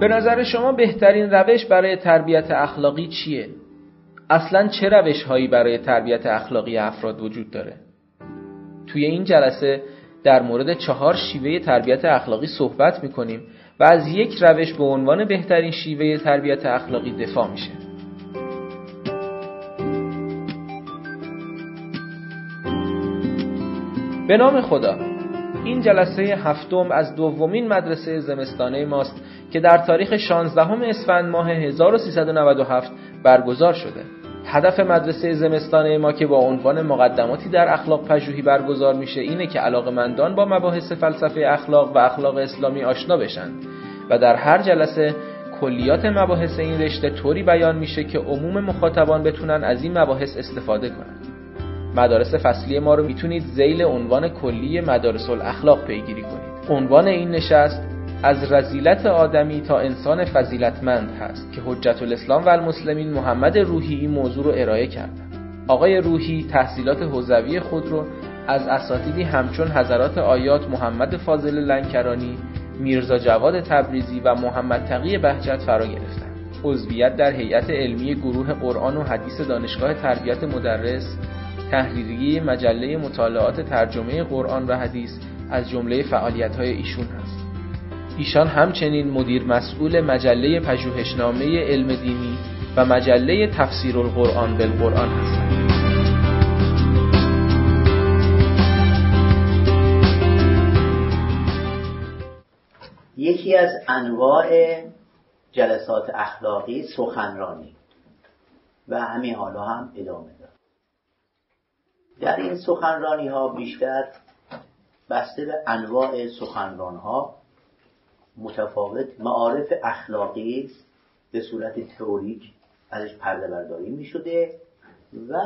به نظر شما بهترین روش برای تربیت اخلاقی چیه؟ اصلا چه روش هایی برای تربیت اخلاقی افراد وجود داره؟ توی این جلسه در مورد چهار شیوه تربیت اخلاقی صحبت می‌کنیم و از یک روش به عنوان بهترین شیوه تربیت اخلاقی دفاع میشه. به نام خدا این جلسه هفتم از دومین مدرسه زمستانه ماست که در تاریخ 16 اسفند ماه 1397 برگزار شده. هدف مدرسه زمستانه ما که با عنوان مقدماتی در اخلاق پژوهی برگزار میشه اینه که علاقمندان با مباحث فلسفه اخلاق و اخلاق اسلامی آشنا بشن و در هر جلسه کلیات مباحث این رشته طوری بیان میشه که عموم مخاطبان بتونن از این مباحث استفاده کنن. مدارس فصلی ما رو می‌تونید زیل عنوان کلی مدارس الاخلاق پیگیری کنید. عنوان این نشست از رزیلت آدمی تا انسان فضیلتمند هست که حجت الاسلام و المسلمین محمد روحی این موضوع رو ارائه کردن. آقای روحی تحصیلات حوزوی خود رو از اساتیدی همچون حضرات آیات محمد فاضل لنکرانی میرزا جواد تبریزی و محمد تقی بهجت فرا گرفتند عضویت در هیئت علمی گروه قرآن و حدیث دانشگاه تربیت مدرس تحریریه مجله مطالعات ترجمه قرآن و حدیث از جمله فعالیت‌های ایشون هست. ایشان همچنین مدیر مسئول مجله پژوهشنامه علم دینی و مجله تفسیر القرآن بالقرآن هستند. یکی از انواع جلسات اخلاقی سخنرانی و همین حالا هم ادامه در این سخنرانی ها بیشتر بسته به انواع سخنران ها متفاوت معارف اخلاقی به صورت تئوریک ازش پرده برداری می شده و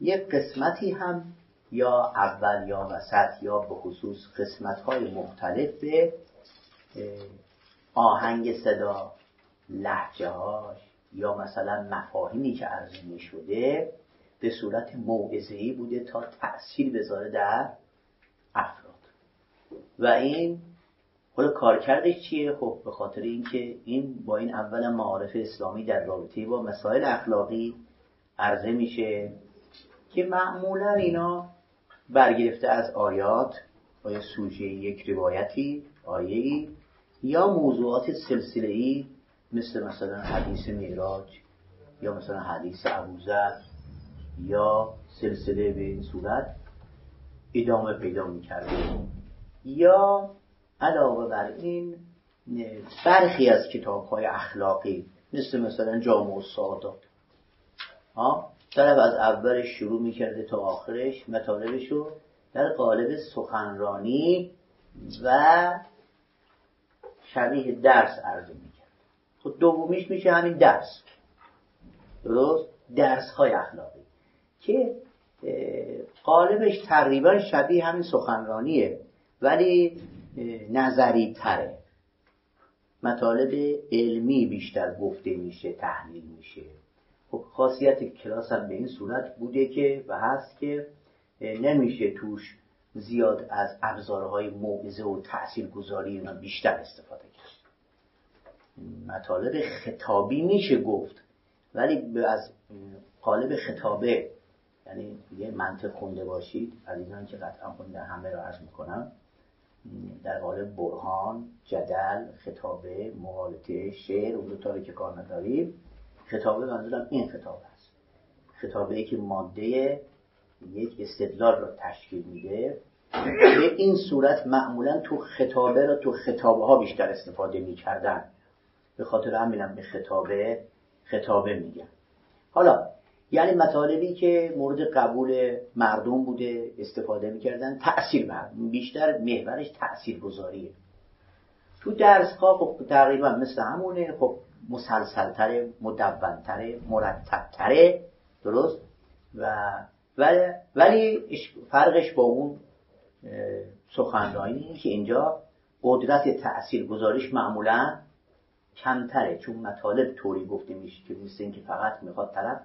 یک قسمتی هم یا اول یا وسط یا به خصوص قسمت های مختلف به آهنگ صدا لحجه هاش یا مثلا مفاهیمی که عرضه می شده به صورت موعظه‌ای بوده تا تأثیر بذاره در افراد. و این خود کارکردش چیه؟ خب به خاطر اینکه این با این اول معارف اسلامی در رابطه با مسائل اخلاقی عرضه میشه که معمولا اینا برگرفته از آیات آیا سوژه یک روایتی آیه‌ای یا موضوعات سلسله‌ای مثل مثلا حدیث معراج یا مثلا حدیث ابوذر. یا سلسله به این صورت ادامه پیدا می‌کرده. یا علاوه بر این برخی از کتاب های اخلاقی مثل مثلا جامع و سادات ها طرف از اولش شروع می‌کرده تا آخرش مطالبش رو در قالب سخنرانی و شبیه درس عرضه می‌کرد. خب دومیش میشه همین درس. درست؟ درس های اخلاقی. که قالبش تقریبا شبیه همین سخنرانیه ولی نظری تره مطالب علمی بیشتر گفته میشه تحلیل میشه. خب خاصیت کلاس هم به این صورت بوده که و هست که نمیشه توش زیاد از ابزارهای موعظه و تاثیرگذاری اینا بیشتر استفاده کرد. مطالب خطابی میشه گفت ولی از قالب خطابه یعنی یه منطق خونده باشید. عزیزان که قطعا خونده همه را عرض می‌کنم. در قالب برهان جدل خطابه مقالطه شعر اون دوتا که کار نداریم. خطابه منظورم این خطاب هست خطابه ای که ماده یک استدلال را تشکیل میده. به این صورت معمولا تو خطابه را تو خطابه ها بیشتر استفاده می‌کردن. به خاطر همینم به خطابه خطابه میگن. حالا یعنی مطالبی که مورد قبول مردم بوده استفاده می‌کردن تأثیر بر بیشتر محورش تأثیر گذاریه تو درس ها خب تقریبا مثل همونه خب مسلسلتره مدونتره مرتبتره درست؟ و ولی, فرقش با اون سخنرانی که اینجا قدرت تأثیر گذاریش معمولا کمتره. چون مطالب طوری گفته میشه که مثل اینکه فقط می‌خواد طرف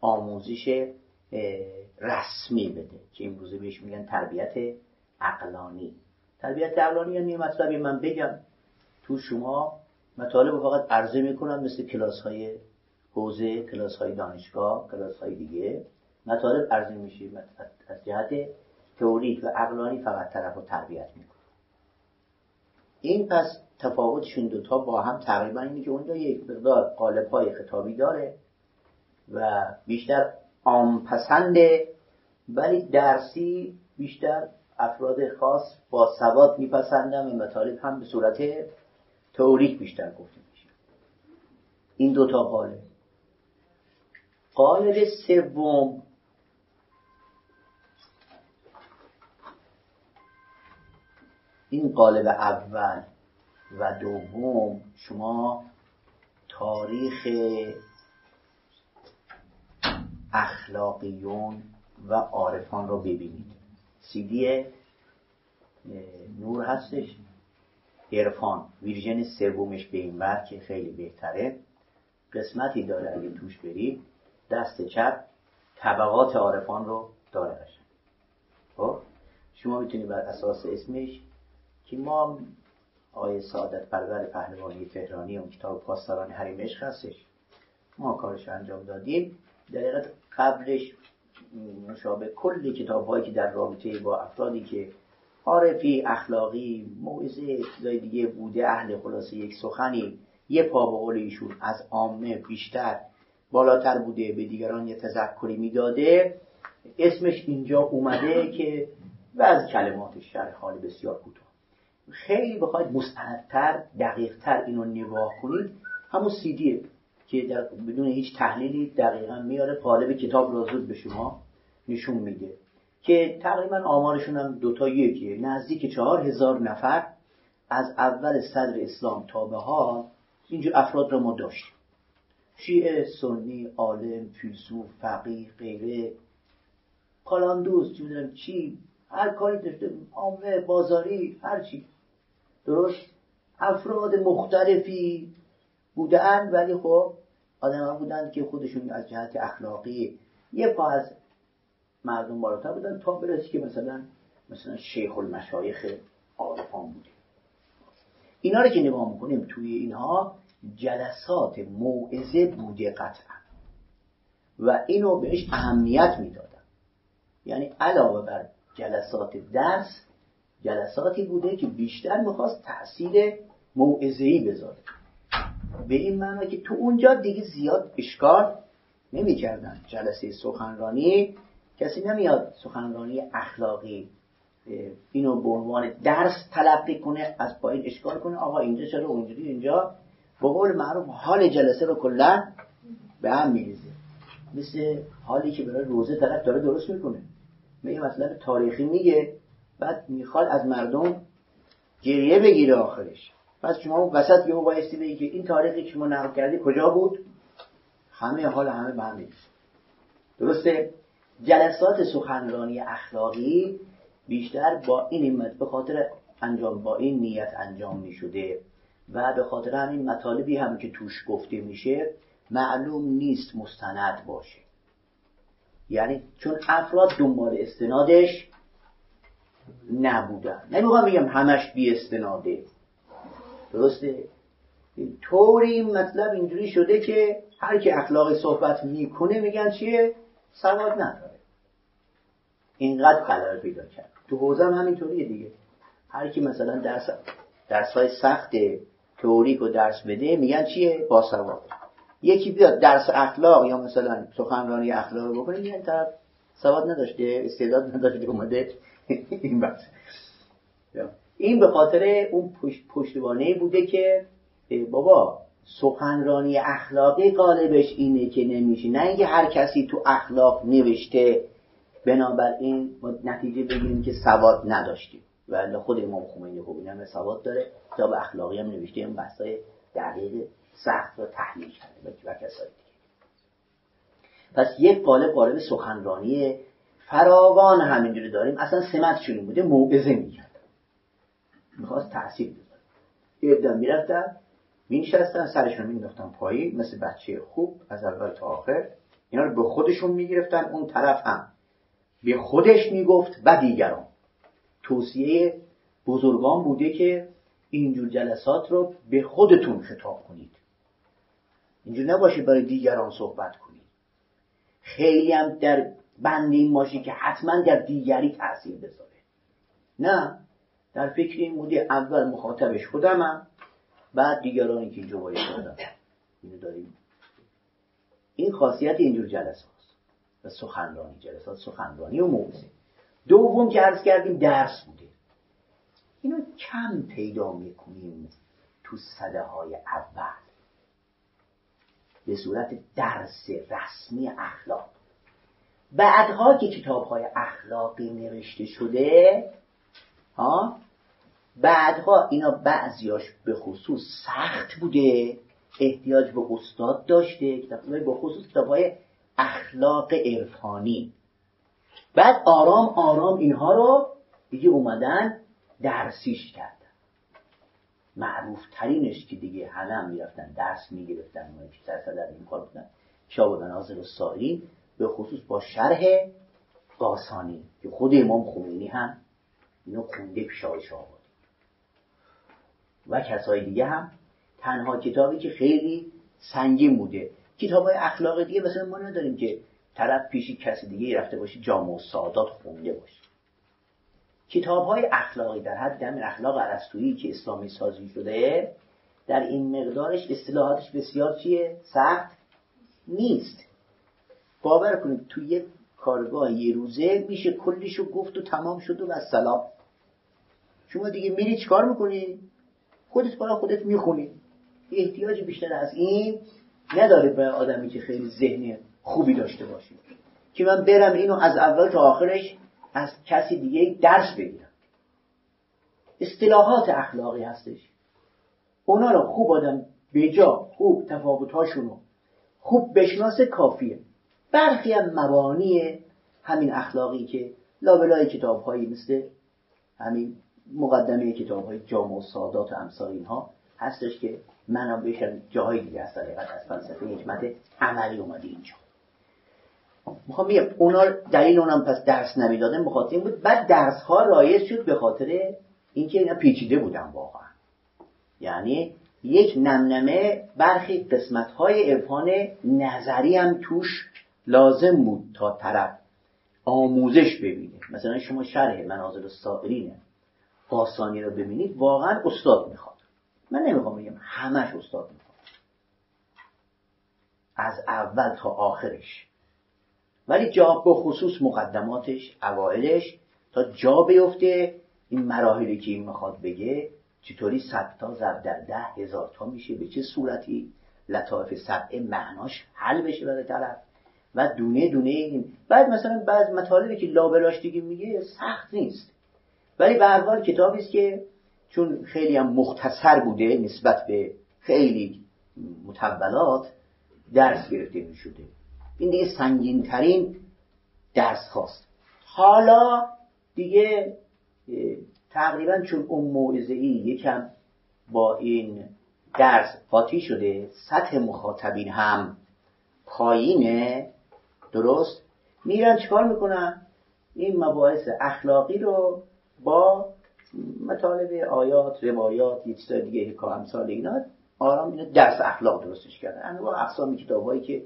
آموزش رسمی بده که این روزه بهش میگن تربیت عقلانی. تربیت عقلانی یعنی مطلبی من بگم. تو شما مطالب فقط عرضه می‌کنم مثل کلاس های حوزه کلاس های دانشگاه کلاس های دیگه. مطالب عرضه میشه از جهت تئوریک و عقلانی فقط طرف رو تربیت می‌کنه. این پس تفاوتشون دوتا با هم تقریبا اینه که اونجا یک مقدار قالب های خطابی داره. و بیشتر عام پسنده ولی درسی بیشتر افراد خاص با سواد میپسندن و مطالب هم به صورت تئوریک بیشتر گفته میشه. این دوتا قالب قالب سوم. این قالب اول و دوم شما تاریخ اخلاقیون و عارفان رو ببینید. سیدی نور هستش؟ عرفان ویژن سومش به این که خیلی بهتره. قسمتی داره اگه توش برید. دست چپ طبقات عارفان رو داره قشنگ. خب؟ شما می‌تونید بر اساس اسمش که ما آقای سعادت پرور پهلوانی تهرانی اون کتاب پاسداران حریم عشق هستش ما کارش انجام دادیم. در قبلش مشابه کل کتاب هایی که در رابطه با افرادی که عارفی اخلاقی موعظه چیزای دیگه بوده اهل خلاصه یک سخنی یه پا به قول ایشون از عامه بیشتر بالاتر بوده به دیگران یه تذکری می‌داده. اسمش اینجا اومده که و از کلماتش شرح خالی بسیار کوتاه. خیلی بخواید مستندتر دقیقتر اینو نگاه کنید. همون سیدیه که در بدون هیچ تحلیلی دقیقا میاره قالب کتاب را زود به شما نشون میده. که تقریبا آمارشون هم دوتا یکیه. نزدیک چهار هزار نفر از اول صدر اسلام تا به حال اینجور افراد را ما داشتیم. شیعه سنی عالم فیلسوف فقیه غیره. کالاندوز چی می‌دونم چی. هر کاری داشته عامه بازاری هر چی. درست؟ افراد مختلفی بودن ولی خب آدم بودن که خودشون از جهت اخلاقی یه پا از مردم بالاتر بودن تا برسی که مثلا مثلا شیخ المشایخ عارفان بوده. اینا رو که نگاه می‌کنیم توی اینها جلسات موعظه بوده قطعا. و اینو بهش اهمیت می‌دادن. یعنی علاوه بر جلسات درس جلساتی بوده که بیشتر می‌خواست تاثیر موعظه‌ای بذاره. به این معنی که تو اونجا دیگه زیاد اشکال نمی‌کردن. جلسه سخنرانی کسی نمیاد سخنرانی اخلاقی اینو به عنوان درس تلقی کنه از پایین اشکال کنه آقا اینجا چرا اونجوری اینجا. به قول معروف حال جلسه رو کلا به هم میریزه. مثل حالی که برای روزه طرف داره درست می‌کنه. میگه مثلا تاریخی میگه بعد می‌خواد از مردم گریه بگیره آخرش. پس شما وسط یهو بایستی بگی که این تاریخی که شما نقل کردی کجا بود؟ همه حال همه به هم درسته؟ جلسات سخنرانی اخلاقی بیشتر با این به خاطر انجام با این نیت انجام می شده و به خاطر همین مطالبی هم که توش گفته میشه معلوم نیست مستند باشه. یعنی چون افراد دنبال استنادش نبودن. نمی‌خوام بگم همش بی استناده درسته؟ طوری مطلب اینجوری شده که هر کی اخلاق صحبت می‌کنه میگن چیه؟ سواد نداره. اینقدر خلل پیدا کرد. تو حوزه هم همینطوریه دیگه. هر کی مثلا درس درس های سخت تئوریک و درس بده میگن چیه؟ باسواد یکی بیاد درس اخلاق یا مثلا سخنرانی اخلاق بکنه میگن طرف سواد نداشته استعداد نداشته اومده. این بحث این به خاطر اون پشتوانه بوده که بابا سخنرانی اخلاقی قالبش اینه که نمیشه. نه اینکه هر کسی تو اخلاق نوشته بنابراین ما نتیجه بگیریم که سواد نداشتیم. و خود امام خمینی خوب هم سواد داره. کتاب اخلاقی هم نوشته این بحثای دقیق سخت رو تحلیل کرده و کسای دیگه. پس یک قالب قالب سخنرانی فراوان همینجوری داریم. اصلا سمتشون بوده موعظه می‌کرد می‌خواست تاثیر بذاره. یه ابدا می‌رفتن مینشستن سرشون مینداختن پایی مثل بچه خوب از اول تا آخر. اینا رو به خودشون می‌گرفتن اون طرف هم. به خودش می‌گفت و دیگران. توصیه بزرگان بوده که اینجور جلسات رو به خودتون خطاب کنید. اینجور نباشه برای دیگران صحبت کنید. خیلی هم در بند این که حتما در دیگری تاثیر بذاره. نه. در فکر این بودی اول مخاطبش خودمم بعد دیگرانی که اینجا باید اینو داریم. این خاصیت اینجور جلسات و سخنرانی جلسات سخنرانی و موضوع. دوم که عرض کردیم درس بوده. اینو کم پیدا می‌کنیم تو صده های اول. به صورت درس رسمی اخلاق. بعدها که کتاب های اخلاقی نوشته شده ها؟ بعدها اینا بعضیاش به خصوص سخت بوده احتیاج به استاد داشته کتاب به خصوص کتاب های اخلاق عرفانی. بعد آرام آرام اینها رو دیگه اومدن درسیش کردن. معروف ترینش که دیگه هم می‌رفتن درس می‌گرفتن و که در این کار بودن شاب نازل و ساری به خصوص با شرح قاسانی که خود امام خمینی هم اینو خونده پیشایش آورد و کسای دیگه هم تنها کتابی که خیلی سنگین بوده. کتاب های اخلاق دیگه مثلا ما نداریم که طرف پیشی کسی دیگه رفته باشه جامع و سادات خونده باشه. کتاب های اخلاقی در حد همین اخلاق عرستویی که اسلامی سازی شده در این مقدارش اصطلاحاتش بسیار چیه؟ سخت نیست. باور کنید توی کارگاه یه روزه میشه کلیشو گفت و تمام شد و سلام. شما دیگه میری چیکار می‌کنی؟ خودت برای خودت می‌خونی. احتیاج بیشتر از این نداره به آدمی که خیلی ذهنی خوبی داشته باشه. که من برم اینو از اول تا آخرش از کسی دیگه درس بگیرم. اصطلاحات اخلاقی هستش. اونا رو خوب آدم به جا خوب تفاوتهاشونو خوب بشناسه کافیه. برخی هم مبانی همین اخلاقی که لابلای کتاب هایی مثل همین مقدمه کتاب های جامع و سادات و امثال اینها هستش که منابعش جاهای دیگه هست از فلسفه حکمت عملی اومده اینجا. می‌خوام بگم اونا دلیل اونم پس درس نمی‌دادن به خاطر این بود. بعد درس ها رایج شد به خاطر اینکه اینا پیچیده بودن واقعا. یعنی یک نمنمه برخی قسمت های عرفان نظری هم توش لازم بود تا طرف آموزش ببینه. مثلا شما شرح مناظر السائرین قاسانی رو ببینید واقعا استاد می‌خواد. من نمی‌خوام بگم همش استاد می‌خواد. از اول تا آخرش. ولی جا به خصوص مقدماتش اوائلش تا جا بیفته این مراحلی که این می‌خواد بگه چطوری صد تا ضرب در ده هزار تا میشه به چه صورتی لطایف سبعه معناش حل بشه برای طرف. و دونه دونه این بعد مثلا بعض مطالبی که لابلاش دیگه میگه سخت نیست. ولی به هر حال کتابی است که چون خیلی هم مختصر بوده نسبت به خیلی متولات درس گرفته می شده این دیگه سنگین ترین درس خواست. حالا دیگه تقریبا چون اون موعظه ای یکم با این درس قاطی شده سطح مخاطبین هم پایینه. درست؟ میرن چیکار می‌کنن؟ این مباحث اخلاقی رو با مطالب آیات روایات یه چیزای دیگه که امثال اینا آرام اینا درس اخلاق درستش کردن. انواع اقسامی کتابایی که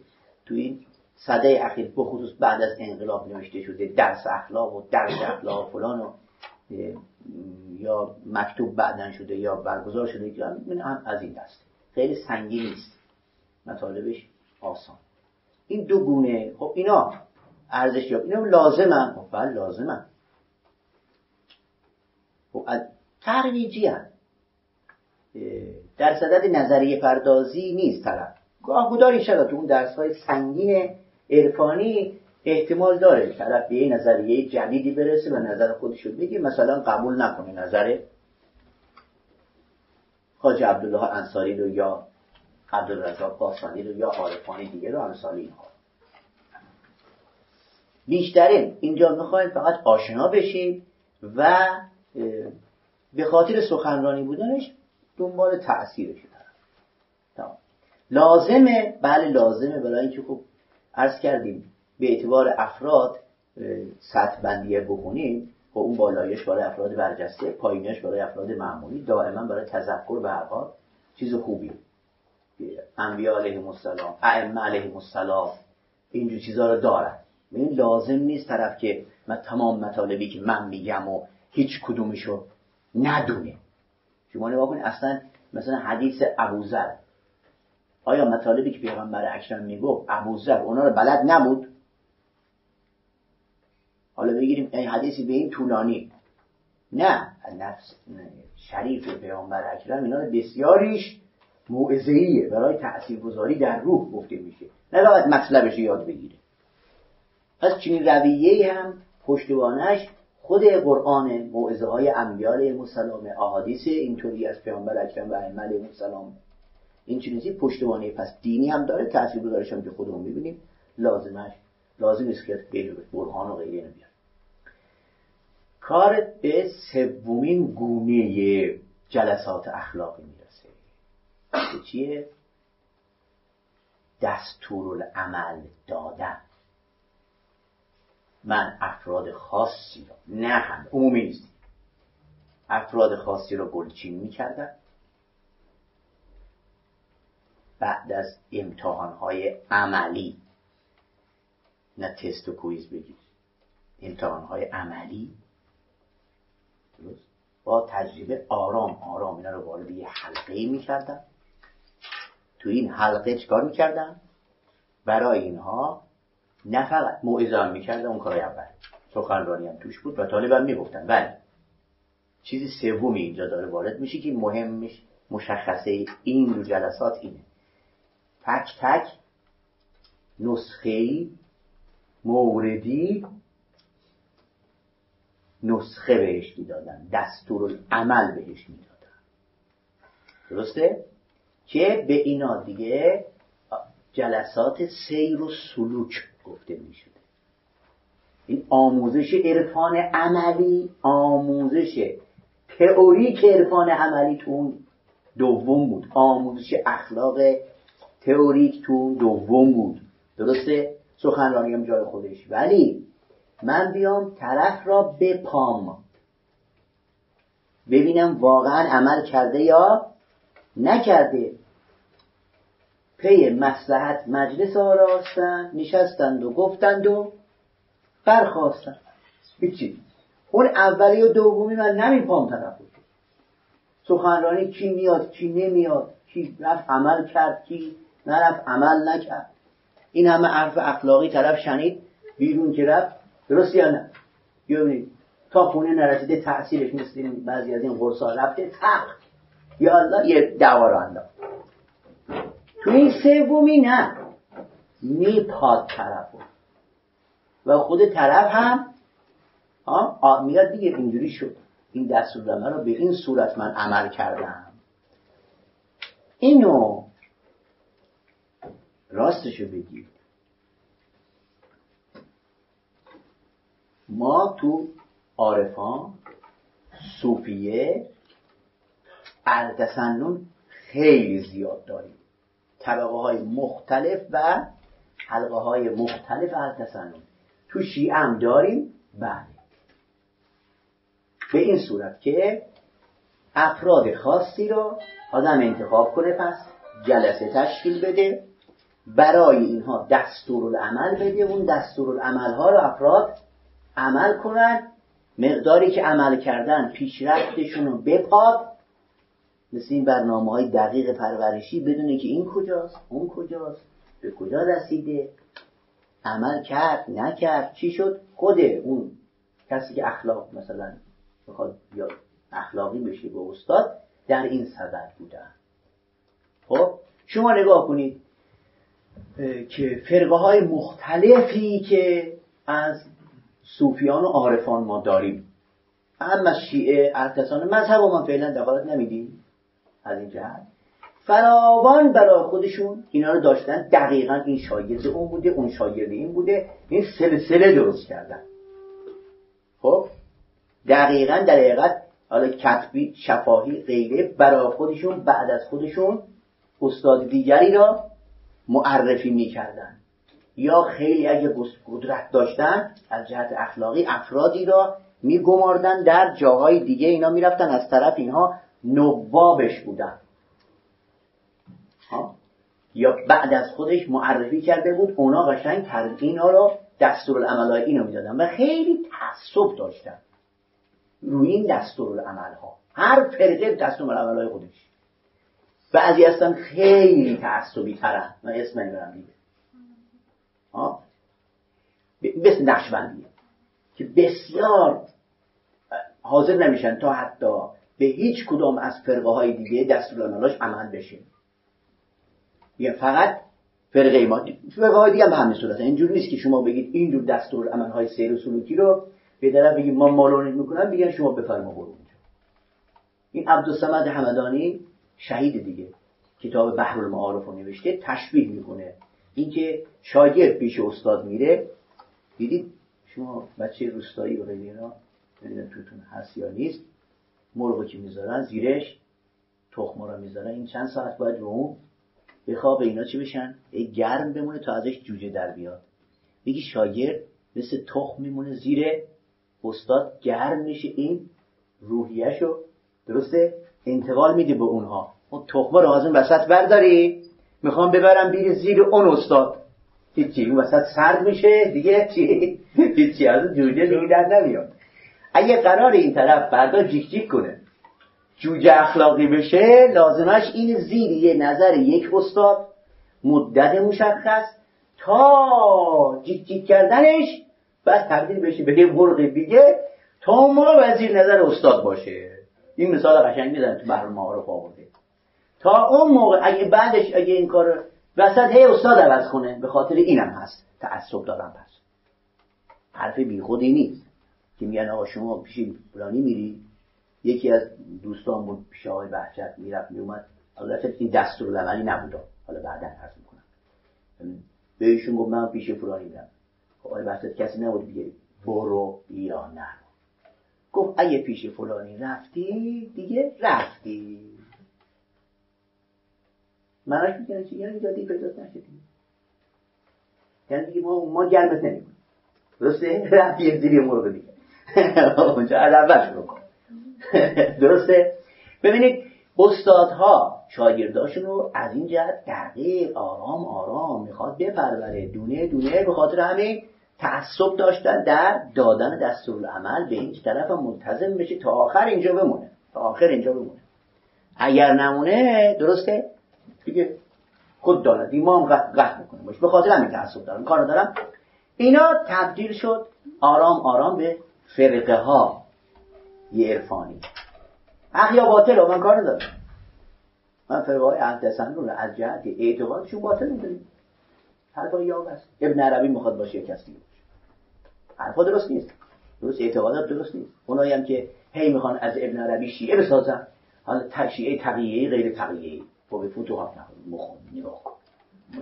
تو این صده اخیر بخصوص بعد از انقلاب نوشته شده درس اخلاق و درس اخلاق فلان و یا مکتوب بعدن شده یا برگزار شده من هم از این دست. خیلی سنگین نیست. مطالبش آسان. این دو گونه. خب اینا ارزش یاب. اینا لازمن. خب بله لازمن. خب ترویجی هم در صدد نظریه پردازی نیست طرف. گاه گداری شد تو اون درس های سنگین عرفانی احتمال داره طرف به یه نظریه جدیدی برسه و نظر خودشو میگه مثلا قبول نکنه نظر خاج عبدالله انصاری رو یا عبدالرزاق قاسانی رو یا عارفانی دیگه رو امثال اینها بیشترین اینجا می‌خوایم فقط آشنا بشیم و به خاطر سخنرانی بودنش دنبال تأثیرش تمام. لازمه بله لازمه برای اینکه خب عرض کردیم به اعتبار افراد سطح بندیه بکنیم خب اون بالایش برای افراد برجسته پایینش برای افراد معمولی دائما برای تذکر به حال چیز خوبی انبیا علیهم السلام ائمه علیهم السلام اینجور چیزها رو دارن. این لازم نیست طرف که من تمام مطالبی که من میگم و هیچ کدومشو ندونه. شما نگاه کنید اصلا مثلا حدیث ابوذر. آیا مطالبی که پیغمبر اکرم می‌گفت ابوذر اونا رو بلد نبود؟ حالا بگیریم این حدیثی به این طولانی. نه نفس شریف پیامبر اکرم اینا بسیاریش موعظه‌ایه برای تاثیرگذاری در روح گفته میشه. نه فقط مطلبش یاد بگیره. پس چنین رویه هم پشتوانش خود قرآن موعظه های انبیاء علیهم احادیث اینطوری از پیامبر اکرم و ائمه علیهم السلام. این چیزی پشتوانه. پس دینی هم داره تاثیرگذارش هم که خودمون می‌بینیم لازمش لازم است که غیر برهان و غیره نمیاد کار به سومین گونه جلسات اخلاقی می‌رسه. که چیه؟ دستور العمل دادن. من افراد خاصی رو نه هم عمومی نیست افراد خاصی رو گلچین می‌کردم. بعد از امتحانهای عملی نه تست و کویز بگیر. امتحانهای عملی با تجربه آرام آرام اینا رو وارد یه حلقه می‌کردن تو این حلقه چکار می‌کردن؟ برای اینها نه فقط موعظه هم می‌کردن اون کار اول. سخنرانی هم توش بود و طالب می‌گفتن. ولی چیزی سومی اینجا داره وارد میشه که مهمش مشخصه این جلسات اینه. تک تک نسخه موردی نسخه بهش می‌دادن. دستور عمل بهش می‌دادن. درسته؟ که به اینا دیگه جلسات سیر و سلوک گفته می‌شده. این آموزش عرفان عملی آموزش تئوریک عرفان عملی تو دوم بود. آموزش اخلاق تئوریک تو دوم بود. درسته؟ سخنرانی هم جای خودش. ولی من بیام طرف را بپام. ببینم واقعا عمل کرده یا نکرده پی مسلحت مجلس آراستن نشستند و گفتند و برخواستند هیچی. اون اولی و دومی من نمیپام طرف سخنرانی کی میاد کی نمیاد کی رفت عمل کرد کی نرفت عمل نکرد. این همه عرف اخلاقی طرف شنید بیرون که رفت درست یا نه؟ ببینید تا خونه نرسیده تاثیرش مثل بعضی از این قرصا رفته تق یا الله یه دعوا رو انداخت. تو این سومی نه میپاد طرف و خود طرف هم میاد دیگه اینجوری شد. این دستور رو به این صورت من عمل کردم. اینو راستشو بگید ما تو عارفان صوفیه التسنن خیلی زیاد داریم. طبقه های مختلف و حلقه های مختلف التسنن تو شیعه هم داریم؟ بله. به این صورت که افراد خاصی رو آدم انتخاب کنه پس جلسه تشکیل بده. برای اینها دستور العمل بده. اون دستور العمل ها رو افراد عمل کنن. مقداری که عمل کردن پیشرفتشون رو بپاد. مثل این برنامه های دقیق پرورشی بدونه که این کجاست اون کجاست به کجا رسیده عمل کرد نکرد چی شد؟ خود اون کسی که اخلاق مثلا بخواد یا اخلاقی بشه به استاد در این صدد بودن. خب شما نگاه کنید که فرقه های مختلفی که از صوفیان و عارفان ما داریم. هم از شیعه ارتسان مذهب ما فعلا دخالت نمیدیم از این جهت. فراوان برای خودشون اینا رو داشتن. دقیقا این شاگرد اون بوده اون شاگرد این بوده. این سلسله درست کردن. خب؟ دقیقا در حقیقت حالا کتبی شفاهی غیره برای خودشون بعد از خودشون استاد دیگری را معرفی می‌کردن. یا خیلی اگه قدرت داشتن از جهت اخلاقی افرادی را میگماردن در جاهای دیگه اینا می‌رفتن. از طرف اینها نوابش بودن. یا بعد از خودش معرفی کرده بود اونا قشنگ اینا رو دستورالعملهای اینو می‌دادن و خیلی تعصب داشتن روی این دستورالعمل ها هر فرقه دستورالعمل خودش. بعضی هستن خیلی تعصبی ترن. من اسم نمی‌برم دیگه. مثل نقشبندیه که بسیار حاضر نمیشن تا حتی به هیچ کدام از فرقه های دیگه دستورالعملاش عمل بشه. میگن فقط فرقه ما فرقه های دیگه هم به همین صورت. اینجور نیست که شما بگید اینجور دستور عمل های سیر و سلوکی رو به طرف بگید ما مالونید می‌کنم بگن شما بفرما برو اونجا. این عبدالسمد حمدانی شهید دیگه. کتاب بحر المعارف رو نوشته تشبیه می‌کنه. اینکه شاگرد پیش استاد میره. دیدید؟ شما بچه روستایی و غیره نمی‌دونم توتون هست یا نیست. مرغو که می‌ذارن زیرش تخم رو می‌ذارن. این چند ساعت باید رو اون بخواب اینا چی بشن؟ ای گرم بمونه تا ازش جوجه در بیاد. میگی شاگرد مثل تخم میمونه زیر استاد گرم میشه. این روحیهشو درسته انتقال میده به اونها. اون تخمه رو از اون وسط برداری می‌خوام ببرم بیر زیر اون استاد. هیچی اون وسط سرد میشه. دیگه چی؟ هیچی از اون جوجه دیگه در نمیاد. اگه قرار این طرف فردا جیک جیک کنه. جوجه اخلاقی بشه لازمش این زیر یه نظر یک استاد مدت مشخص تا جیک جیک کردنش بعد تبدیل بشه به یه مرغ دیگه تا موقع وزیر نظر استاد باشه. این مثال قشنگ می‌زنه تو بحر معارف آورده. تا اون موقع اگه بعدش اگه این کار وسط هی استاد عوض کنه به خاطر اینم هست. تعصب دارم پس. حرف بیخودی نیست. که میگن آقا شما پیش فلانی میری یکی از دوستان بود پیش آقای بحجت می‌رفت میومد. البته این دستور العملی نبود حالا بعدا عرض می‌کنم. بهشون گفت من پیش فلانی میرم. خب آقای بحجت کسی نبود بگه برو یا نه. گفت اگه پیش فلانی رفتی دیگه رفتی. معناش می‌کنه چی؟ یعنی جادی پیداست نشدی یعنی دیگه ما ما گرمت نمی‌کنیم. درسته؟ رفتی زیر مرغ دیگه. اونجا علاوهش بکن. درسته؟ ببینید استادها شاگرداشون رو از این جهت دقیق آرام آرام می‌خواد بپروره. دونه دونه به خاطر همین تعصب داشتن در دادن دستور عمل به این طرف منتظم بشه تا آخر اینجا بمونه. تا آخر اینجا بمونه. اگر نمونه درسته؟ دیگه خود داند این ما هم قطع می‌کنه. باش به خاطر همین تعصب دارم کار دارم اینا تبدیل شد آرام آرام به فرقه ها یه عرفانی. حق یا باطل من کار ندارم. من فرقه های اهل رو از جهت اعتقادشون باطل می‌دونیم. حرفا یا است ابن عربی می‌خواد باشه یک کسی باشه. حرفا درست نیست. درست اعتقادات درست نیست. اونایی هم که هی می‌خوان از ابن عربی شیعه بسازن. حالا تشیعه تقییه غیر تقییه با به فتوحات نخون نگاه کن.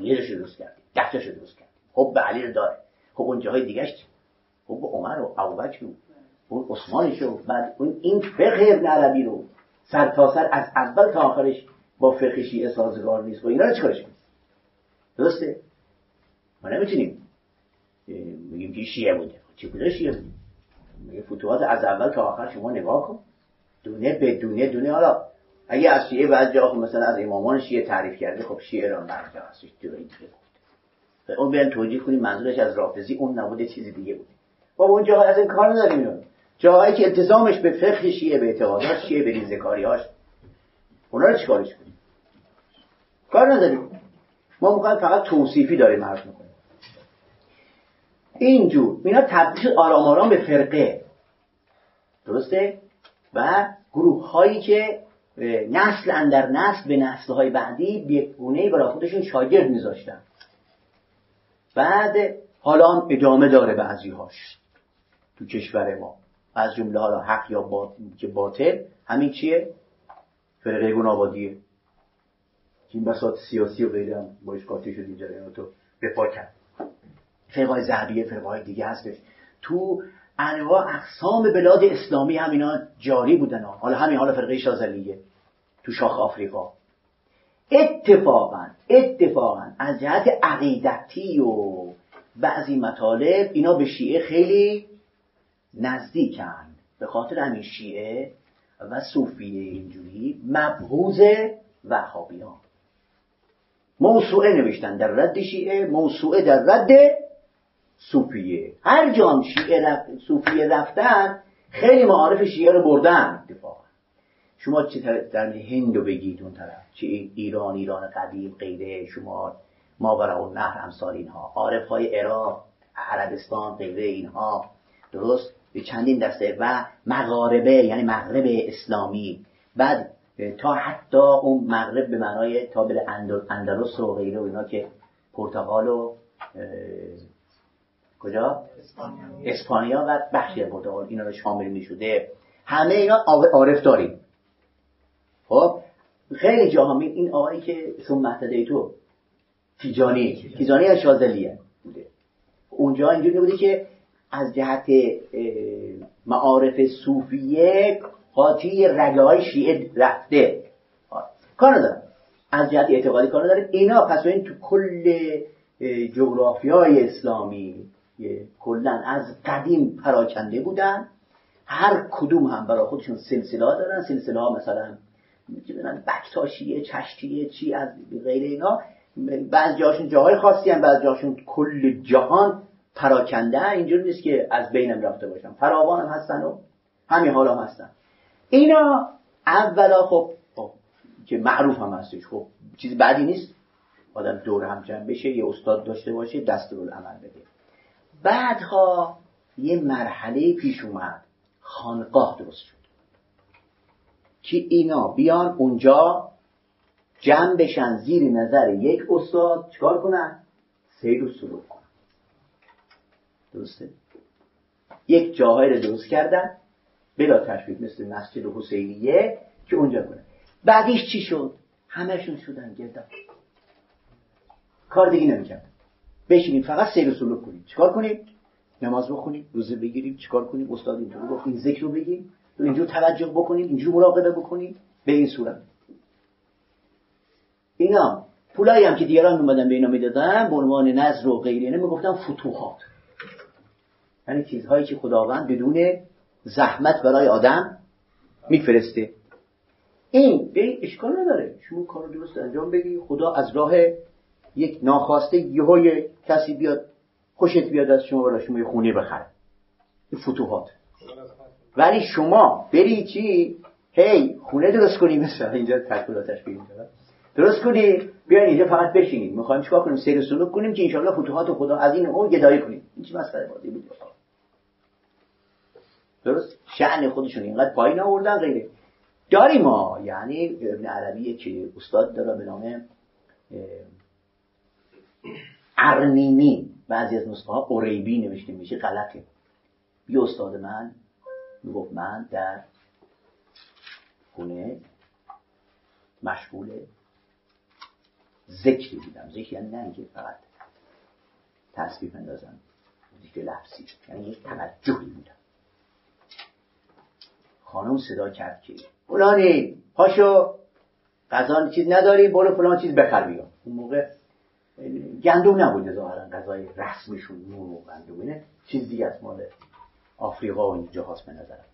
یه درست کرد ده درست کرد خب به علی رو داره خب اون جاهای خب به عمر و ابوبکر اون عثمانش رو بعد اون این فقه ابن عربی رو سر تا سر از اول تا آخرش با فقه شیعه سازگار نیست. و اینا رو چیکارش کنیم؟ درسته؟ ما نمی‌تونیم. میگیم که شیعه بوده. چی بوده شیعه؟ بوده فتوحات از اول تا آخر شما نگاه کن. دونه به دونه دونه. حالا اگه از شیعه بعد جا مثلا از امامان شیعه تعریف کرده خب شیعه را مرجع هستش جایی دیگه گفته اون بیان توجیه کنیم منظورش از رافضی اون نبوده چیزی دیگه بوده بابا اون جاها از این کار نداریم جاهایی که التزامش به فقه شیعه به اعتقادات شیعه به ریزکاریهاش اونا رو چیکارش کنیم؟ کار نداریم. ما می‌خوایم فقط توصیفی داریم حرف می‌کنیم. اینجور اینا تبدیل آرام آرام به فرقه. درسته؟ و گروه هایی که نسل اندر نسل به نسل های بعدی به گونه برای خودشون شاگرد میذاشتن. بعد حالا هم ادامه داره بعضی هاش تو کشور ما. از جمله حالا حق یا که باطل همین چیه؟ فرقه گنابادیه این بساط سیاسی و غیره هم باش قاطی شد اینجا تو بپا کرد. فرقای زهبیه فرقای دیگه هستش. تو انواع اقسام بلاد اسلامی هم اینا جاری بودن حالا همین حالا فرقه شازلیه. تو شاخ آفریقا. اتفاقا اتفاقا از جهت عقیدتی و بعضی مطالب اینا به شیعه خیلی نزدیکند. به خاطر همین شیعه و صوفیه اینجوری مبهوز وهابیان. موسوعه نوشتن در رد شیعه موسوعه در رد صوفیه. هر جام شیعه رفت صوفیه رفتن خیلی معارف شیعه رو بردن. اتفاقا. شما چه در هند رو بگید اون طرف. چه ایران ایران قدیم غیره. شما ماورا و نهر امثال اینها. عارف های عراق عربستان غیره اینها. درست؟ به چندین دسته و مغاربه یعنی مغرب اسلامی. بعد تا حتی اون مغرب به معنای تا به اندلس و غیره و اینا که پرتغال و کجا؟ اسپانیا. و بخشی از پرتغال. اینا رو شامل می شده همه اینا عارف داریم خب خیلی جاها این آقایی که اسم محتده تو تیجانی. تیجانی از شازلیه بوده. اونجا اینجوری بوده که از جهت معارف صوفیه قاطی رگه های شیعه رفته. کار ندارم. از جهت اعتقادی کار نداره اینا پس این تو کل جغرافی های اسلامی کلا از قدیم پراکنده بودن. هر کدوم هم برای خودشون سلسله دارن. سلسله ها مثلا بکتاشیه چشتیه چی از غیر اینا. بعض جاشون جاهای خاصی هم بعض جاشون کل جهان پراکنده اینجور نیست که از بینم رفته باشن فراوان هم هستن و همین حالا هم هستن. اینا اولا خب, خب که معروف هم هستش. خب چیز بعدی نیست. آدم دور هم جمع بشه یه استاد داشته باشه دست عمل بده. بعدها یه مرحله پیش اومد. خانقاه درست شد. که اینا بیان اونجا جمع بشن زیر نظر یک استاد چکار کنن؟ سیر و سلوک درسته. یک جاهای رو درست کردن بلا تشبیه مثل مسجد حسینیه که اونجا کنن. بعدیش چی شد؟ همهشون شدن گردن کار دیگه نمی‌کرد بشینیم فقط سیر و سلوک کنیم. چیکار کنیم؟ نماز بخونیم روزه بگیریم چیکار کنیم؟ استاد اینجوری گفت این ذکر رو بگیم. اینجور توجه بکنیم اینجور مراقبه بکنیم به این صورت. اینا پولایی هم که دیگران اومدن به اینا می‌دادن به عنوان نظر و غیره اینا می‌گفتن فتوحات. یعنی چیزهایی که خداوند بدون زحمت برای آدم میفرسته. این به اشکال نداره. شما کار درست انجام بدی خدا از راه یک ناخواسته یهوی کسی بیاد خوشت بیاد از شما برای شما یه خونه بخره. این فتوحات. ولی شما بری چی؟ هی خونه درست کنی. مثلا اینجا تشکیلاتش بگیم درست کنی بیاین اینجا فقط بشینیم. می‌خوایم چیکار کنیم؟ سیر سلوک کنیم که انشاءالله فتوحات خدا از این اون گدایی کنیم. این چی مسئله بود؟ درست؟ شأن خودشون اینقدر پایین آوردن غیره. داریم ما یعنی ابن عربی که استاد داره به نام ارنینی بعضی از نسخه ها قریبی نوشته میشه غلطه. یه استاد من می‌گفت من در خونه مشغول ذکری بودم. ذکر یعنی نه اینکه فقط تصویب اندازم ذکر لفظی. یعنی یک توجهی بودم. خانم صدا کرد که فلانی پاشو غذا چیز نداری برو فلان چیز بخر بیا اون موقع گندم نبود ظاهرا غذای رسمشون نون و گندم چیز دیگه از مال آفریقا و اینجا هاست به نظرم.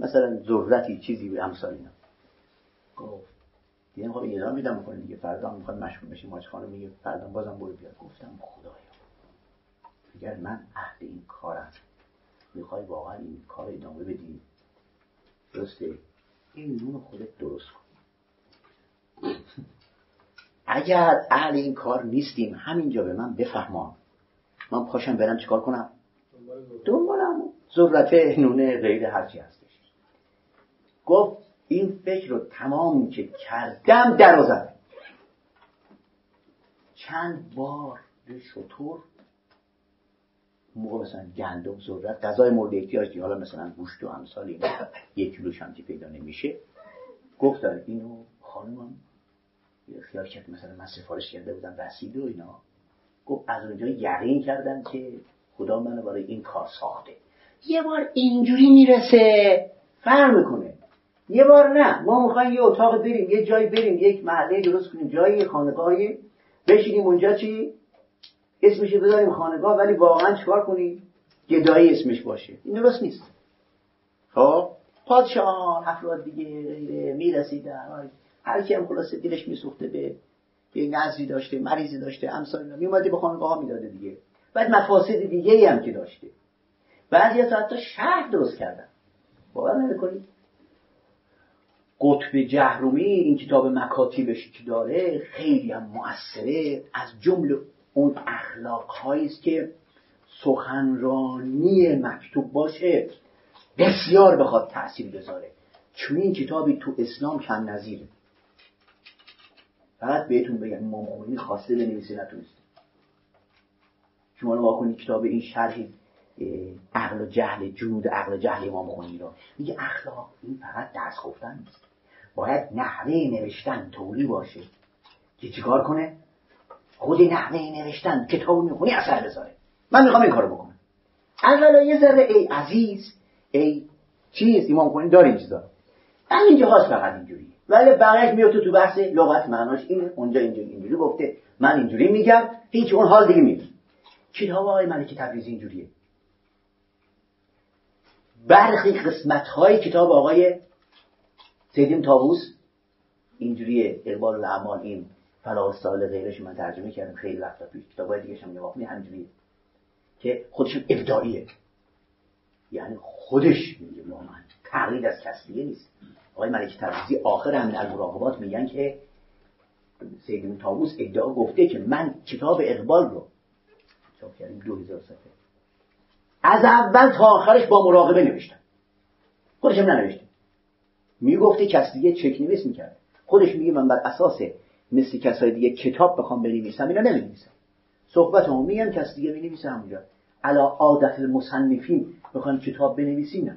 مثلا ذرتی چیزی به امثال اینا. گفت دیگه خب اعلام میدم می‌کنه دیگه فردا می‌خواد مشغول بشیم ماج خانم میگه فردا بازم برو بیاد گفتم خدایا. اگر من عهد این کارم می‌خوای واقعا این کار ادامه بدی. درسته. این نون خودت درست کن. اگر اهل این کار نیستیم همینجا به من بفهمان. من پاشم برم چیکار کنم؟ دنبالم. ذرت نونه غیر هرچی هستش. گفت این فکر رو تمام که کردم در چند بار شطور موقع مثلا گندم ذرت غذای مورد احتیاج حالا مثلا گوشت و امثال اینا یک کیلو شمتی پیدا نمیشه. گفتن اینو خانمم خیال کرد مثلا من سفارش کرده بودم رسید و اینا. گفت از اونجا یقین کردم که خدا منو برای این کار ساخته. یه بار اینجوری می‌رسه. فرق می‌کنه. یه بار نه. ما می‌خوایم یه اتاق بریم یه جایی بریم یک محله درست کنیم جایی خانقاهی بشینیم اونجا چی؟ اسمش بذاریم خانقاه ولی واقعا چیکار کنیم؟ گدایی اسمش باشه. این درست نیست. خب؟ پادشاهان افراد دیگه غیره می‌رسیدن. هر کی هم خلاصه دلش میسوخته به یه نزی داشته مریضی داشته امثال میومده به خانقاه می‌داده دیگه. بعد مفاسد دیگه ای هم که داشته. بعضی از حتی شهر درست کردن. باور نمی‌کنید قطب جهرومی این کتاب مکاتیبش که داره خیلی هم مؤثره. از جمله اون اخلاق است که سخنرانی مکتوب باشه بسیار بخواد تاثیر بذاره. چون این کتابی تو اسلام کم نظیره. فقط بهتون بگم امام خمینی خواسته بنویسه نتونسته. شما رو واکنید کتاب این شرح عقل و جهل جنود عقل و جهل امام خمینی رو. میگه اخلاق این فقط درس گفتن نیست. باید نحوه نوشتن طوری باشه که چیکار کنه؟ خود نحوه نوشتن کتاب می‌خونی اثر بذاره. من می‌خوام این کارو بکنم. اولا یه ذره ای عزیز ای چیز امام خمینی داره این چیزا. اینجا هاست فقط اینجوری. ولی بقیهش میفته تو بحث لغت معناش این اونجا اینجوری اینجوری گفته. من اینجوری میگم هیچ اون حال دیگه میگه کتاب آقای ملکی تبریزی اینجوریه. برخی قسمت های کتاب آقای سیدیم تابوس اینجوریه. اقبال الاعمال این. فلاح سال غیرش من ترجمه کردم. خیلی وقتا پیش کتاب دیگه هم نگاه همجوریه که خودش ابداعیه. یعنی خودش میگه من تقلید از کسبیه نیست. آقای ملک تبریزی آخر همین المراقبات میگن که سیدون تابوس ادعا گفته که من کتاب اقبال رو چاپ کردیم هزار صفحه. از اول تا آخرش با مراقبه نوشتم. خودش هم ننوشته. می‌گفته کس دیگه چک نویس می‌کرد. خودش میگه من بر اساس مثل کسای دیگه کتاب بخوام بنویسم اینا نمی‌نویسم. صحبت هم میگم کس دیگه نویسه همونجا. علا عادت المصنفین بخوان کتاب بنویسین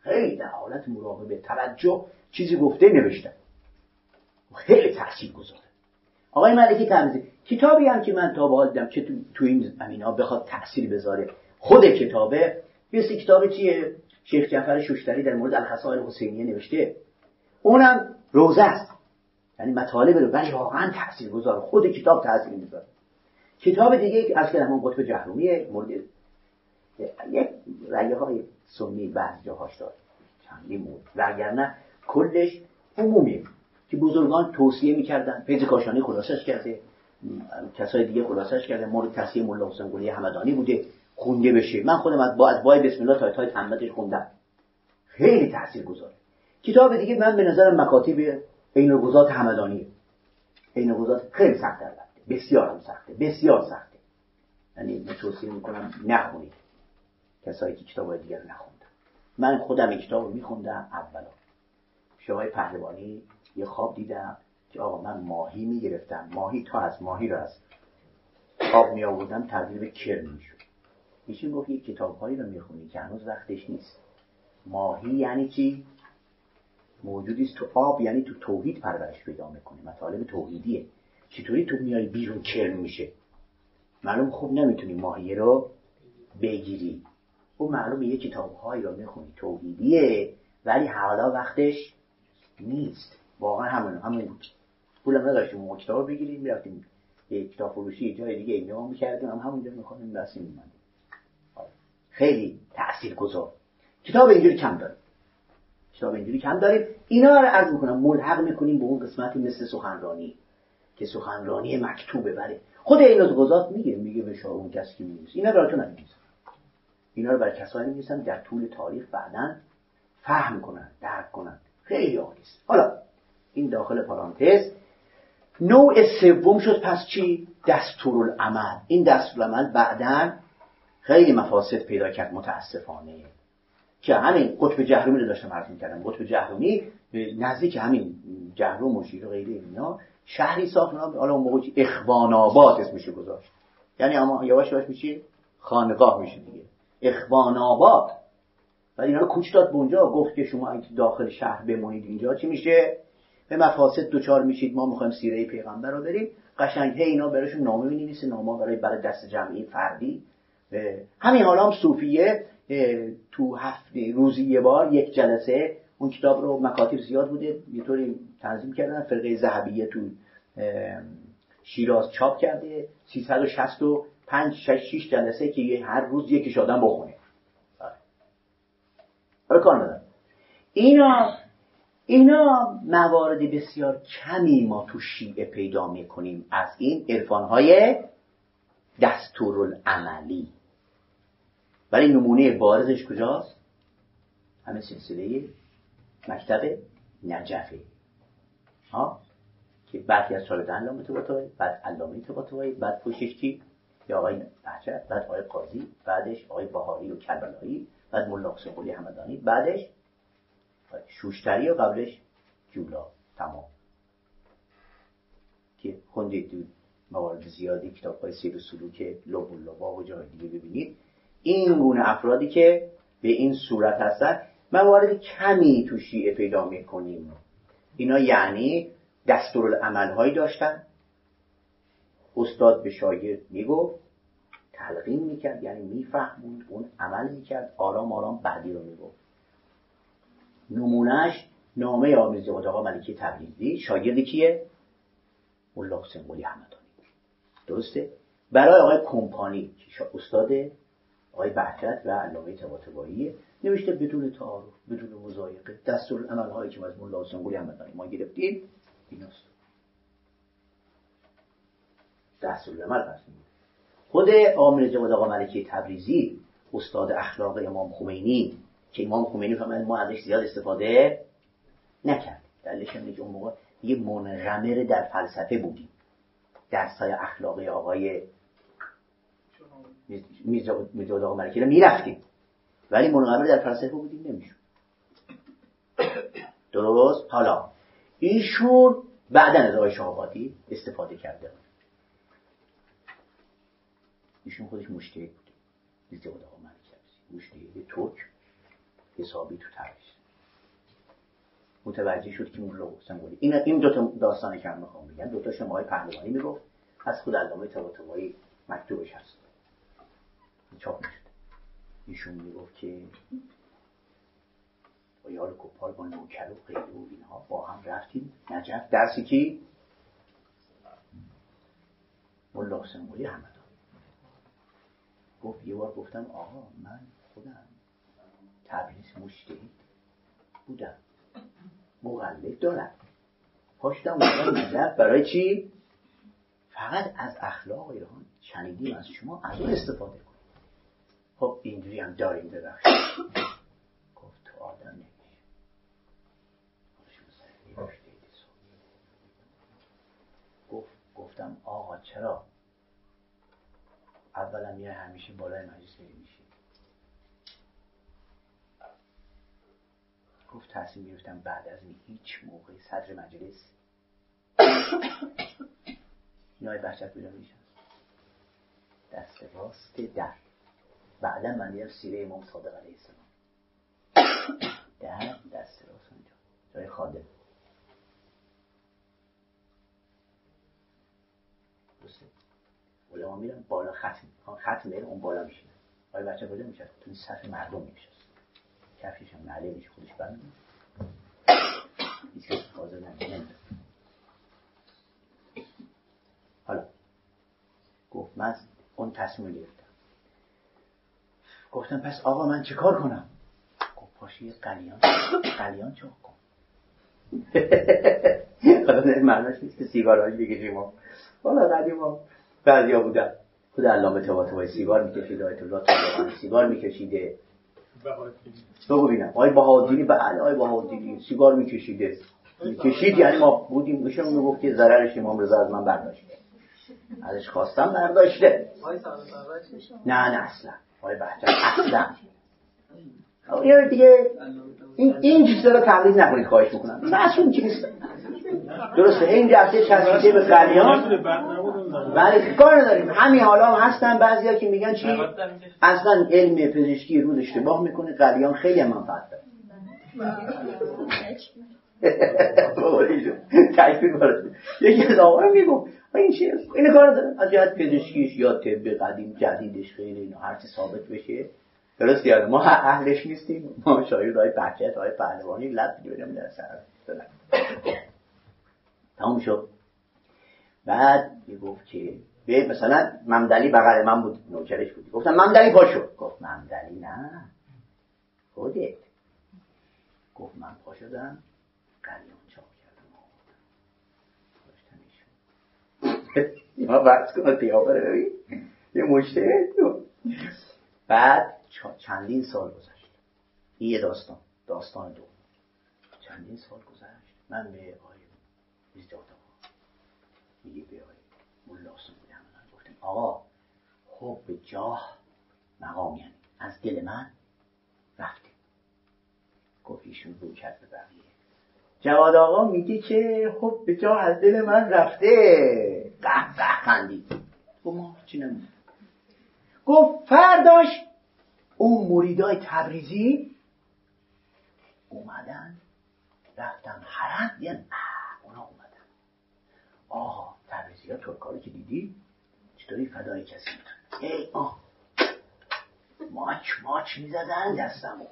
خیلی در حالت مراقبه توجه چیزی گفته نوشتن خیلی تاثیر گذاره. آقای ملکی تمیزی کتابی هم که من تا به دیدم که تو, تو این زمینا بخواد تاثیر بذاره خود کتابه مثل کتاب چیه؟ شیخ جعفر شوشتری در مورد الخصائل حسینیه نوشته. اونم روزه است. یعنی مطالب رو ولی واقعا تاثیر گذاره خود کتاب تاثیر می‌ذاره. کتاب دیگه از که همون قطب جهرومیه مورد یک رگه های سنی بعض جاهاش داره. چندی مورد. وگرنه کلش عمومیه که بزرگان توصیه می‌کردن. پیز کاشانی خلاصش کرده. کسای دیگه خلاصش کرده. مورد تصحیح ملا حسین گلی همدانی بوده. خونده بشه. من خودم از با از بای بسم الله تا تای تمتش خوندم. خیلی تاثیر گذاره کتاب دیگه من به نظر مکاتب عین گذات همدانی. عین گذات خیلی سخت البته. بسیار هم سخته. بسیار سخته. یعنی من توصیه می‌کنم نخونید. کسایی که کتاب دیگر نخوندن. من خودم این کتاب رو میخوندم اولا. شبای پهلوانی یه خواب دیدم که آقا من ماهی می‌گرفتم. ماهی تا از ماهی رو از آب می آوردم تبدیل به کرم می‌شد. ایشون گفت یه کتابهایی رو می‌خونی که هنوز وقتش نیست. ماهی یعنی چی؟ موجودی است تو آب یعنی تو توحید پرورش پیدا می‌کنه مطالب توحیدیه. چطوری تو میای بیرون کرم میشه؟ معلوم خوب نمی‌تونی ماهی رو بگیری. او معلومه یه کتابهایی رو می‌خونی. توحیدیه ولی حالا وقتش نیست. واقعا همون همون بود. پولم نداشتیم ما کتاب بگیریم می‌رفتیم یه کتاب فروشی جای دیگه اینجا می‌کردیم هم همونجا می‌خونیم بس میماندیم خیلی تأثیر گذار کتاب اینجوری کم داریم کتاب اینجوری کم داریم. اینا رو عرض می‌کنم ملحق می‌کنیم به اون قسمتی مثل سخنرانی که سخنرانی مکتوبه. بله. خود این گذات میگه میگه به اون کسی که اینا براتون نمیگه اینا رو برای کسایی میگیسن در طول تاریخ بعدا فهم کنن درک کنن. خیلی است. حالا این داخل پرانتز. نوع سوم شد پس چی؟ دستورالعمل. این دستورالعمل بعدا خیلی مفاسد پیدا کرد متاسفانه. که همین قطب جهرومی رو داشتم عرض می‌کردم. قطب جهرومی نزدیک همین جهروم و شیر و غیره اینا شهری ساخت حالا اون موقع اخوان آباد اسمش گذاشت. یعنی اما یواش یواش میشه خانقاه میشه دیگه. اخوان آباد و اینا رو کوچ داد به اونجا گفت که شما اگه داخل شهر بمونید اینجا چی میشه؟ به مفاسد دوچار میشید. ما می‌خوایم سیره پیغمبر رو بریم. قشنگ هی اینا براشون نامه می‌نویسه. نامه برای برای دست جمعی فردی. همین حالا هم صوفیه. تو هفت روزی یه بار یک جلسه اون کتاب رو مکاتب زیاد بوده. یه طوری تنظیم کردن فرقه ذهبیه تو شیراز چاپ کرده. 365 6 جلسه که هر روز یکیش آدم بخونه. حالا کار ندارم. اینا اینا موارد بسیار کمی ما تو شیعه پیدا می‌کنیم. از این عرفانهای دستورالعملی. ولی نمونه بارزش کجاست؟ همه سلسله مکتب نجفه. ها؟ که بعدی از شاگردان علامه طباطبایی بعد علامه طباطبایی بعد پشتش کی یا آقای بحجت بعد آقای قاضی بعدش آقای بهاری و کربلایی بعد ملا حسین همدانی بعدش شوشتری و قبلش جولا. تمام. که خوندید موارد زیادی کتاب های سیر و سلوک لب و و جای دیگه ببینید. این گونه افرادی که به این صورت هستن موارد کمی تو شیعه پیدا می‌کنیم. اینا یعنی دستورالعمل داشتن. استاد به شاگرد می‌گفت تلقین می‌کرد یعنی میفهموند اون عمل می‌کرد آرام آرام بعدی رو می‌گفت. نمونهش نامه آمیزی آقا ملکی تبریزی. شاگرد کیه؟ ملا حسین قلی همدانی درسته؟ برای آقای کمپانی که استاد آقای بحکت و علامه طباطبایی نوشته بدون تعارف بدون مزایقه دستور عمل هایی که از ملا حسین همدانی ما گرفتیم ایناست. عمل پس خود آمر جواد آقا ملکی تبریزی استاد اخلاق امام خمینی که امام خمینی فهمید ما ازش زیاد استفاده نکرد. دلیلش اینه که اون موقع یه منغمر در فلسفه بودیم. درسای اخلاقی آقای میزاد آقا ملکی می‌رفتیم. ولی منغمر در فلسفه بودیم نمیشون درست؟ حالا ایشون بعدا از آقای شهابادی استفاده کرده ایشون خودش مشتهد بود. میزاد آقا ملکی. مشتهد ترک حسابی تو تبریز متوجه شد که مولا حسین قلی این این دو تا داستانی که من می‌خوام بگم دو تا شما پهلوانی می‌گفت. از خود علامه طباطبایی مکتوبش هست. چاپ می‌شد ایشون می‌گفت که با یار کپال با نوکر و و اینها با هم رفتیم. نجف درسی کی؟ مولا حسین قلی همدان گفت یه بار گفتم آقا من خودم تبریز مشتهی بودم. مقلد دارم. پاشتم اومدم برای چی؟ فقط از اخلاق ایران شنیدیم از شما از اون استفاده کن خب اینجوری هم داریم ببخشید. گفت تو آدم گفت گفتم آقا چرا؟ اولا یه همیشه بالای مجلس میشی. گفت تصمیم گرفتم بعد از این هیچ موقع صدر مجلس نای بحشت بیرون میشن دست راست در. بعدا من میرم سیره امام صادق علیه السلام. در دست راست اونجا جای خادم. درسته؟ علما میرن بالا ختم ختم میره اون بالا میشینه آیا بچه کجا میشه؟ تو صف مردم میشه. کفش هم میشه خودش بند هیچ حاضر نمیده حالا گفت من اون تصمیم گرفتم. گفتم پس آقا من چه کار کنم؟ گفت پاشی یه قلیان قلیان چه کن. حالا معناش نیست که سیگارهایی ما حالا قدیما بعضیا بودن. خود علامه طباطبایی سیگار می‌کشید آیت الله سیگار میکشیده. تو ببینم. آقای بهادینی بله آقای بهادینی سیگار میکشیده. می‌کشید یعنی ما بودیم میشم می‌گفت که ضررش امام رضا از من برداشته. ازش خواستم برداشته. نه نه اصلا. آقای بحجت اصلا. یه دیگه این این چیزا رو تقلید نکنید خواهش می‌کنم. معصوم چیست درسته این جفته چسبیده به قلیان بله کار نداریم. همین حالا هم هستن بعضیا که میگن چی؟ اصلا علم پزشکی رو اشتباه می‌کنه قلیان خیلی منفعت داره. یکی از آقا میگم این چیه این کار داره از جهت پزشکیش یا طب قدیم جدیدش خیلی اینا هرچی ثابت بشه. درست یاد ما اهلش نیستیم. ما شاید های بچت های پهلوانی لب دیگه در سر. تمام شد. بعد گفت که به مثلا ممدلی بغل من بود نوکرش بود. گفتم ممدلی پاشو. گفت ممدلی نه. خودت. گفت من پا شدم قلیان چاپ داشتم ما بحث کنم قیافه یه مشته بعد چندین سال گذشت. این یه داستان. داستان دو. چندین سال گذشت. من به آقای آقا میگه به آقای ملا سنگوی همه گفتیم آقا حب جاه مقام یعنی. از دل من رفته گفت ایشون رو کرد به بقیه. جواد آقا میگه که حب جاه از دل من رفته. قه قه خندید. گفت ما چی گفت فرداش اون مریدای تبریزی اومدن رفتن حرم. یه نه اونا اومدن. آها تبریزی ها ترکاری که دیدی چطوری فدای کسی ای آه. ماچ ماچ می‌زدن دستمو.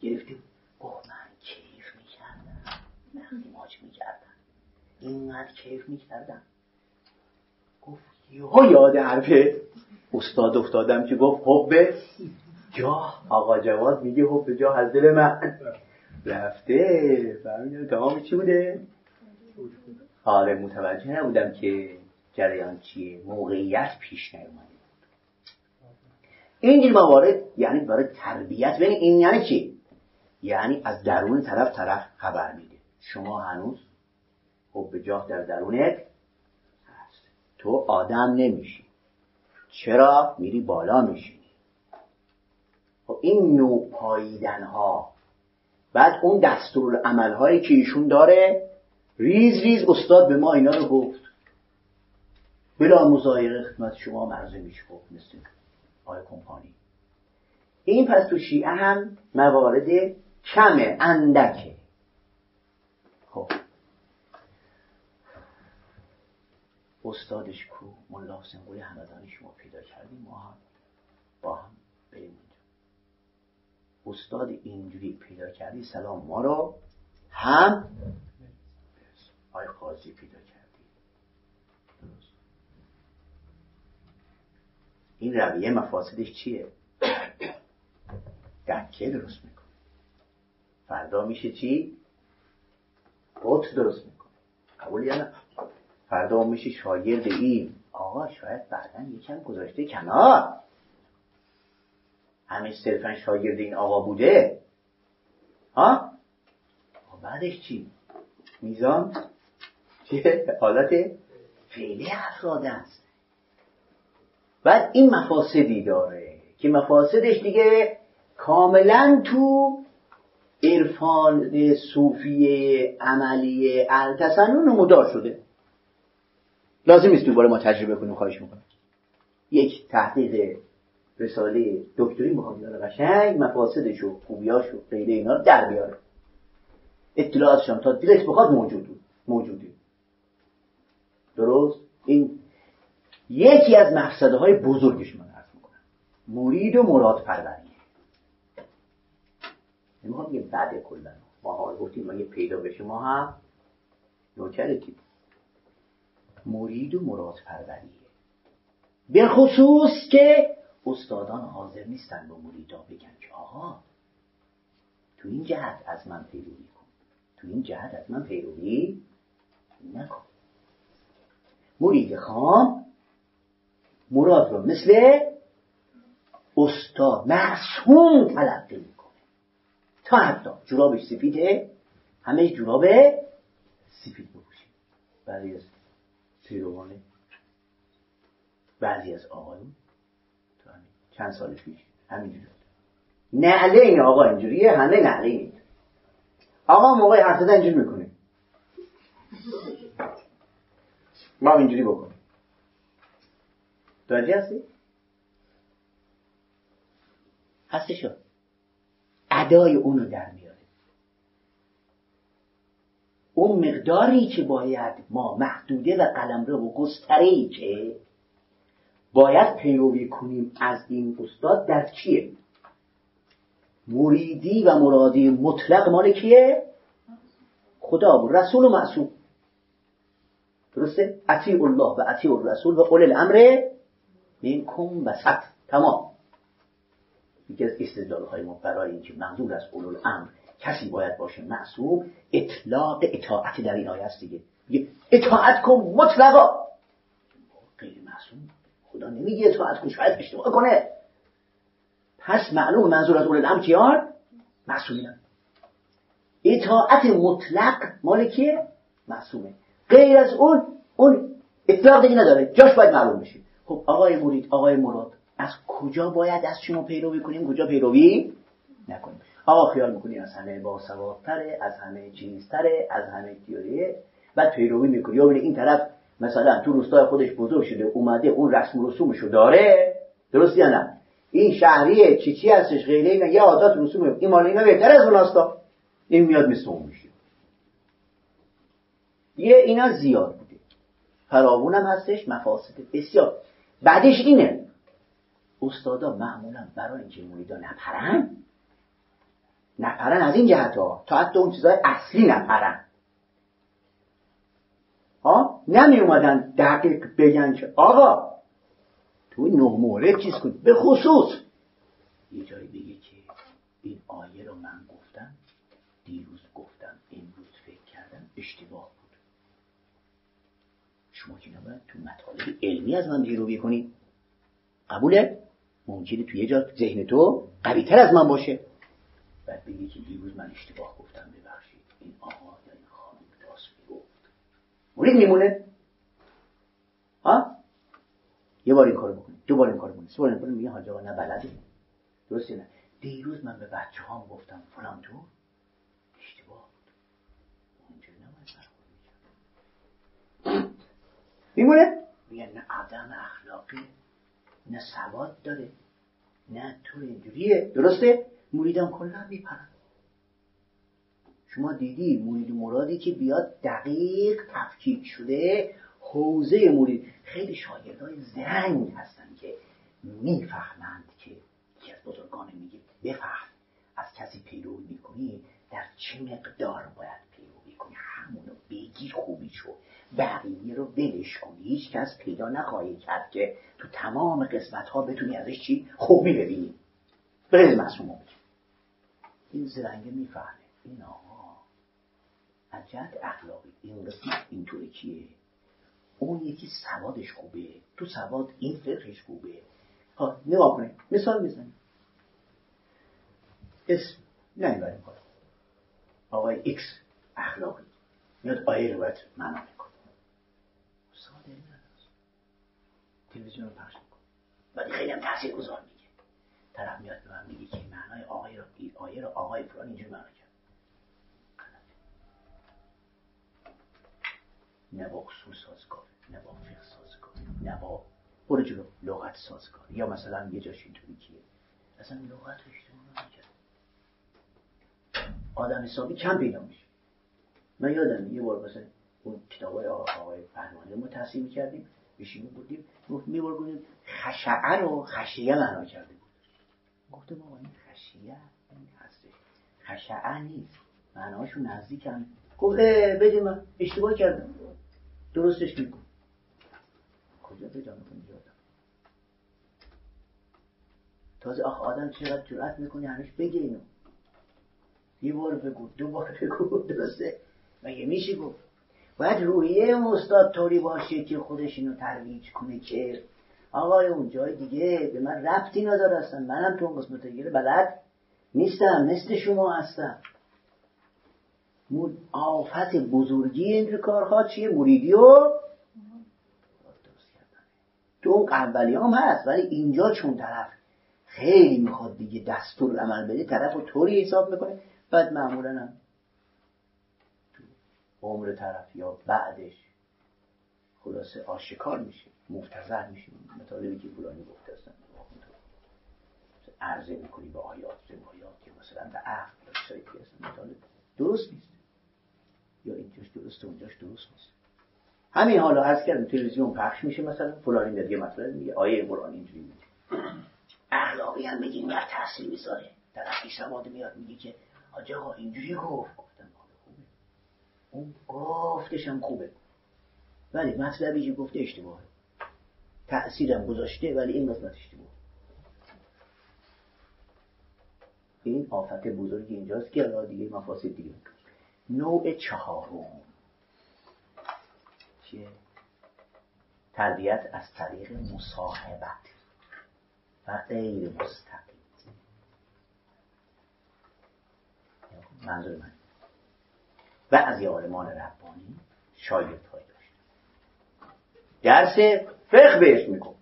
گرفتیم. گفت من کیف می‌کردم. وقتی ماچ می‌کردم. اینقدر کیف می‌کردم. گفت یهو یاد حرفه. استاد افتادم که گفت حب جا. آقا جواد میگه حب جا از دل من. رفته. فهمیدم. تمام چی بوده؟ آره متوجه نبودم که جریان چیه. موقعیت پیش نیومده. اینجور موارد یعنی برای تربیت. ببین این یعنی چی؟ یعنی از درون طرف طرف خبر میده. شما هنوز حب جاه در درونت تو آدم نمیشی. چرا؟ میری بالا میشی. خب این نوع پاییدن ها بعد اون دستورالعمل هایی که ایشون داره ریز ریز استاد به ما اینا رو گفت. بلا مزایره خدمت شما مرزه میشه گفت مثل آی کمپانی. این پس تو شیعه هم موارد کمه اندکه. خب. استادش کو ملا حسین قوی همدانی شما پیدا کردیم ما هم با هم بریم استاد اینجوری پیدا کردی سلام ما رو هم آی قاضی پیدا کردی. این رویه مفاسدش چیه؟ دکه درست می‌کنه. فردا میشه چی؟ بوت درست می‌کنه. قبول یا نه؟ فردا میشه شاگرد این. آقا شاید بعدا یکم گذاشته کنار. همه صرفا شاگرد این آقا بوده. ها؟ بعدش چی؟ میزان؟ چه حالت؟ فعلی افراد است. بعد این مفاسدی داره که مفاسدش دیگه کاملا تو عرفان صوفی عملی التسنن مدار شده. لازم نیست دوباره ما تجربه کنیم خواهش می‌کنم. یک تحقیق رساله دکتری می‌خواد یاره قشنگ مفاسدش و خوبیاش و غیره اینا رو در بیاره. اطلاعاتشان تا دلش بخواد موجود موجودی درست؟ این یکی از مقصده های بزرگش من عرض می‌کنم. مرید و مراد پروریه نمی‌خوام یه بعد کلا ما حال گفتیم ما یه پیدا بشه ما هم نوکرتیم مرید و مراد پروریه به خصوص که استادان حاضر نیستن به مریدا بگن که آقا تو این جهت از من پیروی کن. تو این جهت از من پیروی نکن. مرید خام مراد رو مثل استاد معصوم تلقی می‌کنه. تا حتی جورابش سفیده همه جوراب سفید بپوشید. بعضی از پیروانه بعضی از آقایون چند سال پیش همینجوری نعله این آقا اینجوریه همه نعله این آقا موقع حرف زدن اینجوری می‌کنه. ما اینجوری بکنیم. درجه هستی؟ هستشو ادای اونو در میاره اون مقداری که باید ما محدوده و قلمرو و گستره که باید پیروی کنیم از این استاد در چیه؟ مریدی و مرادی مطلق مال کیه؟ خدا و رسول و معصوم. درسته؟ اطیع الله و اطیع الرسول و قول الامر منکم وسط تمام. یکی از استدلال های ما برای اینکه منظور از اولو الامر کسی باید باشه معصوم اطلاق اطاعت در این آیه است دیگه. اطاعت کن مطلقا. غیر معصوم. خدا نمیگه اطاعت کن شاید اشتباه کنه. پس معلوم منظور از اول الامر کیان؟ معصومین. اطاعت مطلق مال کیه؟ معصومه. غیر از اون اون اطلاق دیگه نداره. جاش باید معلوم بشه. خب آقای مرید آقای مراد از کجا باید از شما پیروی کنیم؟ کجا پیروی نکنیم؟ آقا خیال می‌کنی از همه باسوادتره از همه چیزتره از همه تیوریه بعد پیروی می‌کنی. یا این طرف مثلا تو روستای خودش بزرگ شده اومده اون رسم و رسومشو داره. درست یا نه؟ این شهریه چی چی هستش؟ غیره اینا یه عادات رسوم این مال اینا بهتر از اوناستا این میاد مثل اون میشه. یه اینا زیاد بوده. فراوون هم هستش مفاسد بسیار. بعدش اینه. استادا معمولا برای اینکه مریدا نپرن نپرن از این جهت ها تا حتی اون چیزای اصلی نپرن ها؟ نمی اومدن دقیق بگن که آقا تو نه مورد چیز کنید به خصوص. یه جایی بگه که این آیه رو من گفتم دیروز گفتم امروز فکر کردم اشتباه بود. شما که نباید تو مطالب علمی از من پیروی کنید قبوله؟ ممکنه توی یه جا ذهن تو قوی تر از من باشه. بعد بگی که دیروز من اشتباه گفتم ببخشید. این آقا یا این خانم راست می‌گفت. مورد میمونه؟ ها؟ یه بار این کارو بکنی. دو بار این کارو بکنی. سه بار این میگه حاج آقا نه بلدی درسته نه؟ دیروز من به بچه هام گفتم فلان تو؟ اشتباه بود. اونجوری نباید میمونه؟ میگه نه آدم اخلاقی نه سواد داره نه تو اینجوریه. درسته؟ مریدم کلا میپرن. شما دیدی مرید مرادی که بیاد دقیق تفکیک شده حوزه مرید. خیلی شاگردای زرنگ هستن که می‌فهمند که یکی از بزرگان میگه. بفهم از کسی پیروی می‌کنی در چه مقدار باید پیروی کنی همونو بگیر خوبی شو. بقیه رو ولش کنی هیچ کس پیدا نخواهی کرد که تو تمام قسمت ها بتونی ازش چی؟ خوبی ببینی به مسئول این زرنگه می‌فهمه. این آقا از جهت اخلاقی. این قسمت اینطوری کیه؟ اون یکی سوادش خوبه. تو سواد این فقهش خوبه. ها نگاه کنید. مثال می‌زنیم اسم نه کار آقای ایکس اخلاقی. میاد آیه رو باید معنا می‌کنه. ساده تلویزیون رو پخش می‌کنه. ولی خیلی هم تحصیل گذار میگه. طرف میاد به من رو آیه رو آقای فلان اینجوری معنا کرد. نه با اصول سازگار نه با فقه سازگار نه با برو جلو لغت سازگار. یا مثلا یه جاش اینطوری کیه؟ اصلا لغت رو نکرد آدم حسابی کم پیدا میشه. من یادم یه بار مثلا اون کتاب های آقای پهلوانی ما تحصیل می‌کردیم بشیم بودیم میبرگونیم خشعه رو خشیه معنا کرده بود. گفته بابا این خشیه این خشعه نیست. معناشو نزدیکم گفت بده من. اشتباه کردم. درستش میکن کجا پیدا می‌کنی یادم تازه آخ آدم چقدر جرأت می‌کنی همیش بگه اینو. یه بار بگو دو بار بگو. درسته؟ مگه میشه گفت؟ باید روحیه استاد طوری باشه که خودش اینو ترویج کنه که آقای اون جای دیگه به من ربطی نداره اصلا. منم تو اون قسمت دیگه بلد نیستم مثل شما هستم. آفت بزرگی این کارها چیه؟ مریدی و تو اون قبلی هم هست ولی اینجا چون طرف خیلی می‌خواد دیگه دستور عمل بده طرف رو طوری حساب می‌کنه. بعد معمولا هم عمر طرف یا بعدش خلاصه آشکار میشه مفتزر میشه. مطالبی که فلانی گفته عرضه می‌کنی به آیات روایات که مثلا به عقل یا چیزایی که مطالب درست نیست. یا اینجاش درست اونجاش درست نیست. همین حالا از کردم تلویزیون پخش میشه مثلا فلانی دیگه مثلا میگه آیه قرآن اینجوری میگه. اخلاقی هم میگیم یا تحصیل می‌ذاره. طرف سواد میاد میگه که حاج آقا اینجوری گفت. گفتم خوبه. اون گفتش هم خوبه. ولی مطلبی که گفته اشتباهه. تأثیرم گذاشته ولی این قسمت اشتباه این آفت بزرگی اینجاست که دیگه مفاسد دیگه. نوع چهارم. چیه؟ تربیت از طریق مصاحبت. و غیر مستقیم. منظور من. بعضی عالمان ربانی شاید های داشت درس فقه بهش میکن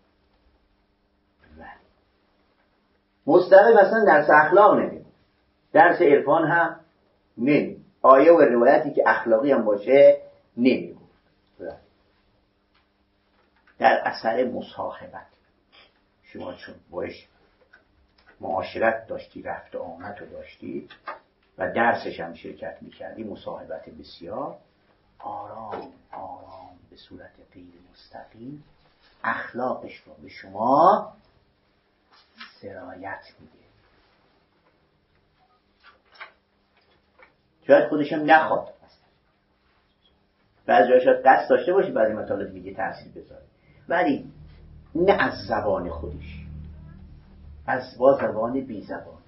مستقیم مثلا درس اخلاق نمی درس عرفان هم نمی آیه و روایتی که اخلاقی هم باشه نمی در اثر مصاحبت. شما چون باش معاشرت داشتی رفت و آمد رو داشتی و درسش هم شرکت می‌کردی مصاحبت بسیار آرام آرام به صورت غیر مستقیم اخلاقش رو به شما سرایت میده. شاید خودشم نخواد. بعضی شاید قصد داشته باشی بعضی مطالب دیگه تاثیر بذاره. ولی نه از زبان خودش. از با زبان بی زبان.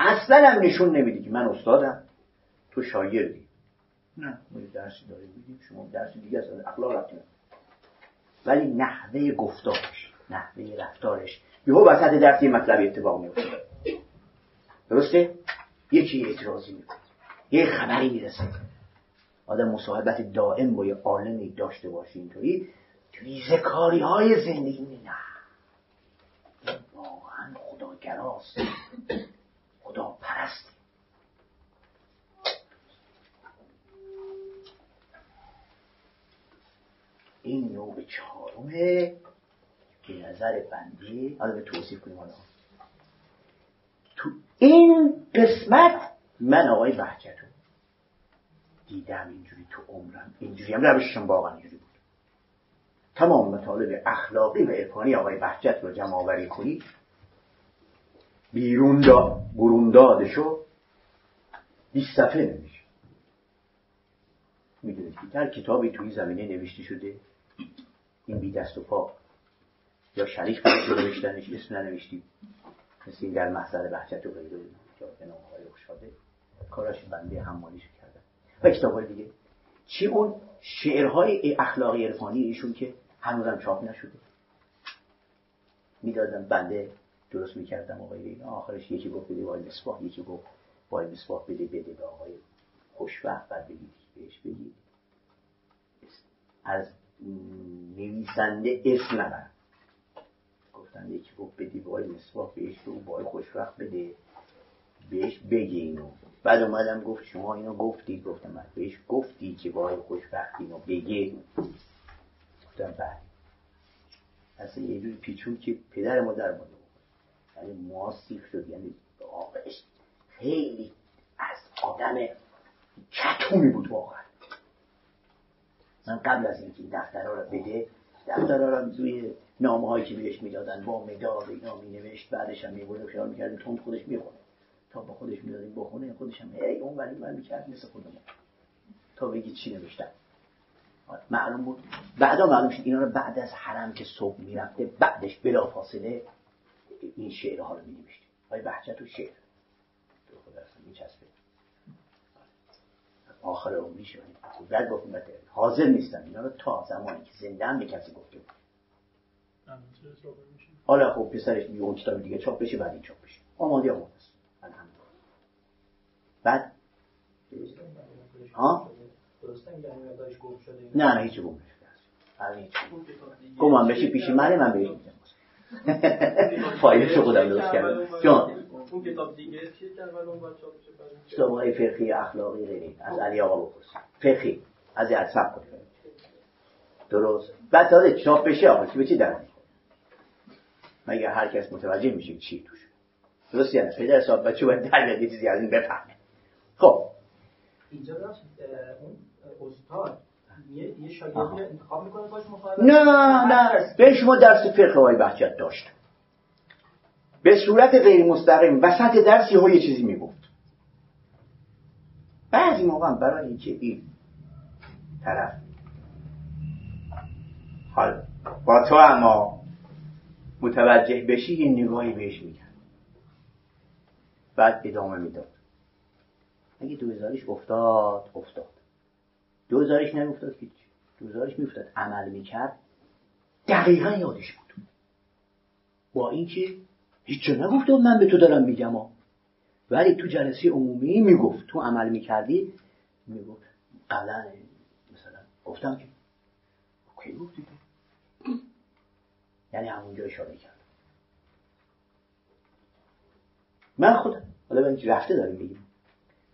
اصلا هم نشون نمیدی که من استادم. تو شاگردی. نه ما درسی داریم. میدیم شما درسی دیگه از اخلاق رفتیم. ولی نحوه گفتارش. نحوه رفتارش. یهو وسط درس یه مطلب اتفاق میفته درسته؟ یکی اعتراضی می‌کنه. یه خبری می‌رسه. آدم مصاحبت دائم با یه عالمی داشته باشه اینطوری توی کاری های زندگی. نه. واقعا خداگراست. خدا پرست این نوع چهارمه که نظر بنده حالا به توصیف کنیم حالا. تو این قسمت من آقای بحجت رو دیدم اینجوری تو عمرم. اینجوری هم روششم واقعا اینجوری بود. تمام مطالب اخلاقی و عرفانی آقای بحجت رو جمع آوری کنید بیرون دا برون دادشو 20 صفحه نمیشه. می‌دونید که در کتابی توی زمینه نوشته شده این بی دست و پا. یا شریک برش نوشتنش اسم ننوشتی مثل این در محضر بحجت و غیره نام های اخشاده کاراش بنده حمالیش کردن. و کتاب دیگه. چی اون شعرهای اخلاقی عرفانی ایشون که هنوزم چاپ نشده؟ می‌دادم بنده درست می‌کردم آقای اینا آخرش یکی گفت بده وای مصباح یکی گفت وای مصباح بده بده به آقای خوشوقت بعد بگید بهش بگید. از نویسنده اسم نبر گفتن یکی گفت بدی وای مصباح بهش رو وای خوشوقت بده. بهش بگی اینو. بعد اومدم گفت شما اینو گفتی گفتم من بهش گفتی که وای خوشوقت اینو بگی گفتم بله. اصلا یه جوری پیچون که پدر ما در ماده یعنی مواسیف شد. یعنی آقایش خیلی از آدم کتومی بود واقعا. من قبل از اینکه دفترها رو بده دفترها رو روی نامه هایی که بهش می‌دادن با مداد اینا می نوشت بعدش هم می‌برد و خیال می‌کردیم تون خودش می‌خونه. تا با خودش می‌دادیم بخونه خودش هم ای اون ولی من می‌کرد مثل خودمون تا بگی چی نوشتن معلوم بود. بعدا معلوم شد اینا رو بعد از حرم که صبح می‌رفته بعدش بلا فاصله این شعرها رو می نوشته های بحجت و شعر. تو خدا اصلا میچسبه. آخر عمری بعد گفت حاضر نیستم. اینا رو تا زمانی که زنده به کسی گفته بود. حالا خب پسرش میگه اون کتاب دیگه چاپ بشه بعد این چاپ بشه آماده آماده است. بعد؟ ها؟ نه نه هیچ گم نشده گمان بشه پیش منه من بهش میگم. فایده شو خودم درست کردم. جان. کتاب های فقهی اخلاقی غیری. از علی آقا بپرس. فقهی. از یاد سب کنید درست؟ بعد تازه چاپ بشه آقا چی به چی در مگه هر کس متوجه میشه چی توش. درست یعنی پدر صاحب بچه باید در یه چیزی از این بفهمه. خب. اینجا اون استاد یه شاگردی انتخاب می‌کنه باش نه نه به شما درس فقه های بحجت داشت. به صورت غیر مستقیم وسط درس یه یه چیزی می‌گفت. بعضی موقع برای اینکه این طرف حال با تو اما متوجه بشی یه نگاهی بهش می‌کرد بعد ادامه می‌داد. اگه دو هزارش افتاد افتاد. دو هزارش نمیفتاد که دو هزارش میفتاد عمل می‌کرد. دقیقا یادش بود. با اینکه هیچ نگفته من به تو دارم میگم. ولی تو جلسه عمومی می‌گفت. تو عمل می‌کردی؟ می‌گفت. قبلا مثلا گفتم که کی گفتی. یعنی همونجا اشاره کرد. من خودم حالا اینکه رفته داریم بگیم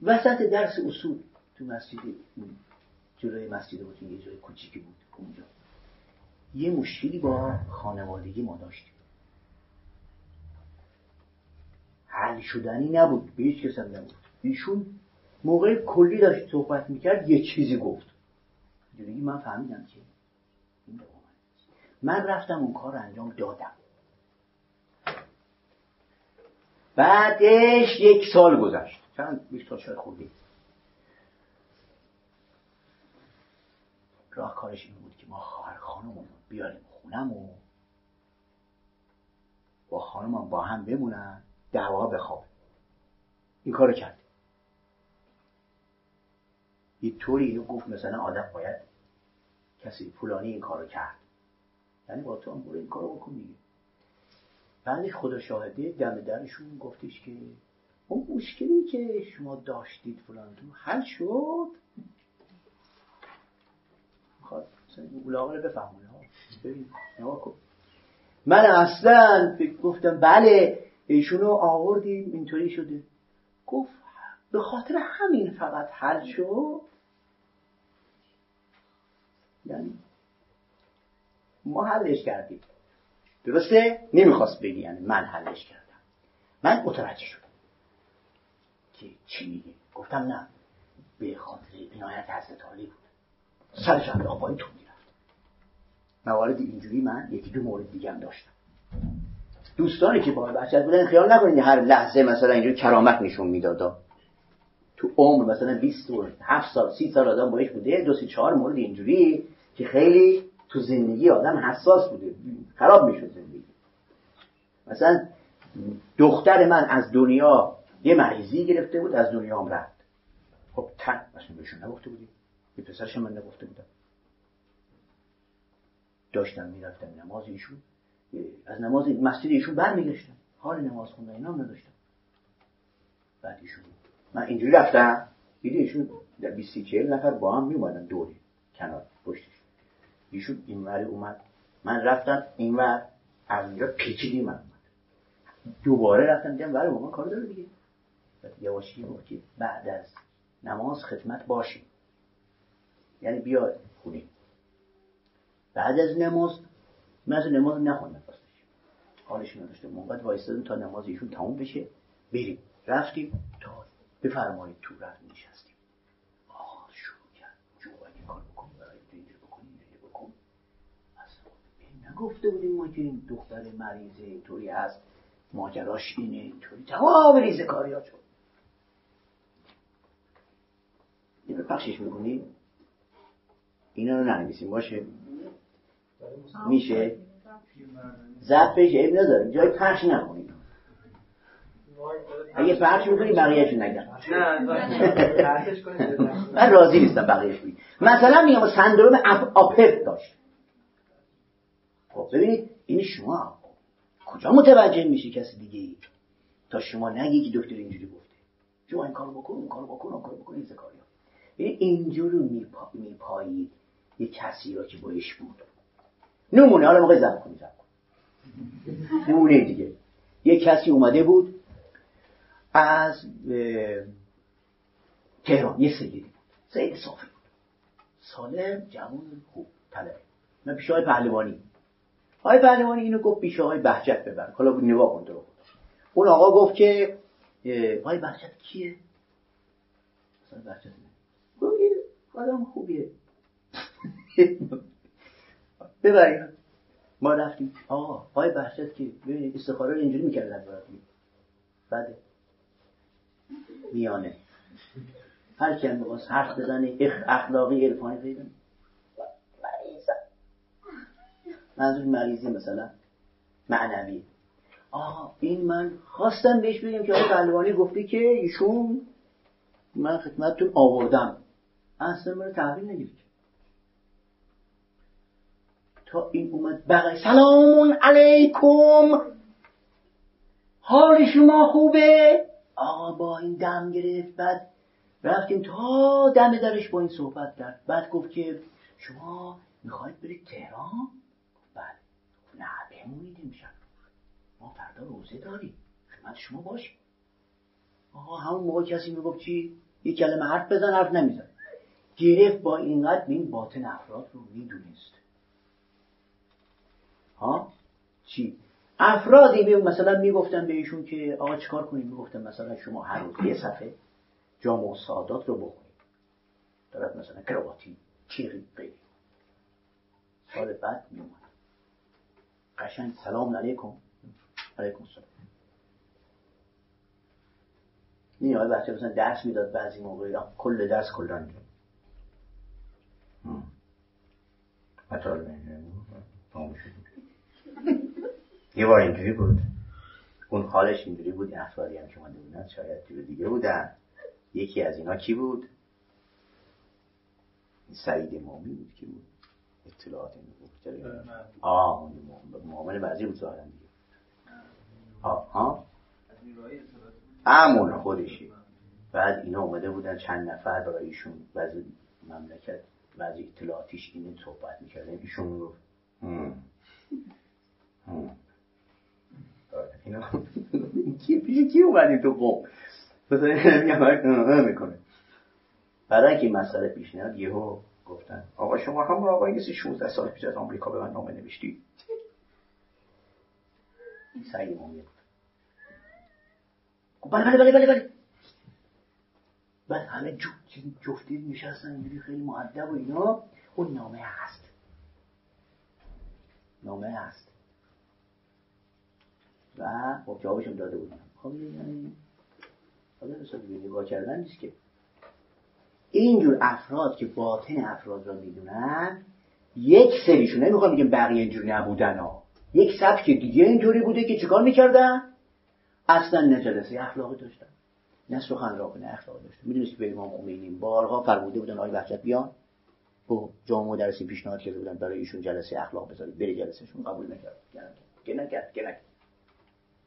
وسط درس اصول تو مسجد جلوی مسجد بود یه جای کوچیکی بود اونجا. یه مشکلی با خانوادگی ما داشتیم حل شدنی نبود به هیچ کس نبود. ایشون موقع کلی داشت صحبت می‌کرد یه چیزی گفت. دیگه من فهمیدم که من رفتم اون کار انجام دادم. بعدش یک سال گذشت. چند؟ بیست سال شاید خوردی. راه کارش این بود که ما خواهر خانمون بیاریم خونم و با خانم با هم بمونن دعوا بخواب این کارو کرد. یه طوری اینو گفت مثلا آدم باید کسی فلانی این کارو کرد. یعنی با تو هم برو این کارو بکن دیگه. بعدش خدا شاهده دم درشون گفتش که اون مشکلی که شما داشتید فلان تو حل شد. می‌خواد اولاغه رو بفهمونه. ببین من اصلا گفتم بله ایشونو آوردیم اینطوری شده. گفت به خاطر همین فقط حل شد. یعنی ما حلش کردیم. درسته؟ نمی‌خواست بگی یعنی من حلش کردم. من متوجه شدم. که چی میگه گفتم نه به خاطر عنایت حضرت عالی بود. سرش انداخت تو می‌رفت. موارد اینجوری من یکی دو مورد دیگه هم داشتم. دوستانی که با بچت بودن خیال نکنید هر لحظه مثلا اینجوری کرامت نشون میدادا تو عمر مثلا 27 سال 30 سال آدم باش بوده دو سی چهار مورد اینجوری که خیلی تو زندگی آدم حساس بوده. خراب می‌شد زندگی. مثلا دختر من از دنیا یه مریضی گرفته بود از دنیا هم رفت. خب تن مثلا بهشون نگفته بودیم یه پسرش من نگفته بودم. داشتم می‌رفتم نماز ایشون. از نماز مسجد ایشون برمیگشتم. حال نماز خوندن اینا نداشتم. بعد ایشون من اینجوری رفتم. دیدی ایشون در 20 40 نفر با هم میومدن دوری کنار پشتش. ایشون اینوری اومد. من رفتم اینور از اینجا پیچیدی من اومد. دوباره رفتم دیدم ولی من کار داره دیگه. یواشی گفت که بعد از نماز خدمت باشیم. یعنی بیا خونی بعد از نماز من از نماز نخوندم پسش حالش نداشته. موقع وایستادیم تا نماز ایشون تموم بشه. بریم. رفتیم تا بفرمایید تو رفت نشستیم آه شروع کرد جو این کار بکن برای اینجور بکن اینجور بکن نگفته بودیم ما که این دختر مریضه اینطوری هست ماجراش اینه اینطوری. تمام ریزه کاری ها شد. این پخشش می‌کنیم اینا رو ننویسیم باشه؟ میشه؟ ضبطش عیب نداره. جای پخش نکنید اگه پخش می‌کنی بقیهشون نگم من راضی نیستم بقیهش بگید مثلا میگم سندروم آپت داشت. خب ببینید این شما کجا متوجه میشه کسی دیگه ای تا شما نگی که دکتر اینجوری گفته. شما این کارو بکن اون کارو بکن اون کارو بکن این زکاری ها اینجوری میپایید یه کسی را که بایش بود. نمونه حالا موقع زب کنی زب نمونه دیگه. یه کسی اومده بود از تهران یه سیدی بود. سید صافی بود. سالم جوان خوب طلبه. من پیش های پهلوانی. های پهلوانی اینو گفت پیش های بهجت ببر. حالا نگاه کن رو اون آقا گفت که های بهجت کیه؟ مثلا بهجت گفت آدم خوبیه. ببرید ما رفتیم. آقا پای بحثت که ببینید استخاره رو اینجوری می‌کردن براتون بعد میانه. هر کی می‌خواست حرف بزنه اخلاقی عرفانی پیدا منظور مریضی مثلا. معنوی. آه این من خواستم بهش بگم که آقای پهلوانی گفته که ایشون من خدمتتون آوردم. اصلا من تحویل نگیرید. تا این اومد بغل. سلام علیکم. حال شما خوبه؟ آقا با این دم گرفت بعد رفتیم تا دم درش با این صحبت کرد. بعد گفت که شما می‌خواید برید تهران؟ بمونید امشب ما فردا روزه داریم. خدمت شما باشیم. آقا همون موقع کسی می‌گفت چی؟ یه کلمه حرف بزن حرف نمیزن. گرفت با اینقدر این باطن افراد رو می‌دونست. ها؟ چی؟ افرادی به مثلا می‌گفتن به ایشون که آقا چیکار کنیم؟ می‌گفتن مثلا شما هر روز یه صفحه جامع سعادات رو بخونید. دارد مثلا کرواتی چیری غیری بعد میومد قشنگ سلام علیکم. علیکم سلام. این آقای بچه مثلا درس می‌داد بعضی موقعی کل درس کلان یه بار اینجوری بود. اون حالش اینجوری بود. این افرادی هم که بودن شاید جور دیگه بودن. یکی از اینا کی بود؟ سعید مومی بود کی بود. اطلاعات این بود آه معامل بعضی بود ظاهرا دیگه. آه ها؟ همون خودشی. بعد اینا اومده بودن چند نفر برای ایشون بعضی مملکت بعضی اطلاعاتیش اینو صحبت می‌کردن. ایشون رو اینا کی پیش کی اومدی تو قوم؟ مثلا می‌کنه. برای اینکه مسئله پیش نیاد یهو گفتن. آقا شما همون آقایی نیستی 16 سال پیش از آمریکا به من نامه نوشتی این سعی مومی گفت بله بله بله بله بله. بعد همه جفتی نشستن اینجوری خیلی معدب و اینا. اون نامه هست. نامه هست. و خب جوابشون داده بودن خب یعنی حالا حساب نگاه کردن نیست که. اینجور افراد که باطن افراد را می‌دونن یک سریشون نمی‌خوام بگم بقیه اینجور نبودن ها. یک سبک دیگه اینجوری بوده که چیکار می‌کردن؟ اصلا نه جلسه اخلاقی داشتن نه سخن را نه اخلاقی داشتن. می‌دونید که به امام خمینی بارها فرموده بودن آقای بهجت بیان. با جامعه درسی پیشنهاد کرده بودن برای ایشون جلسه اخلاق بذارید. بره جلسهشون قبول نکرد. که نکرد که نکرد.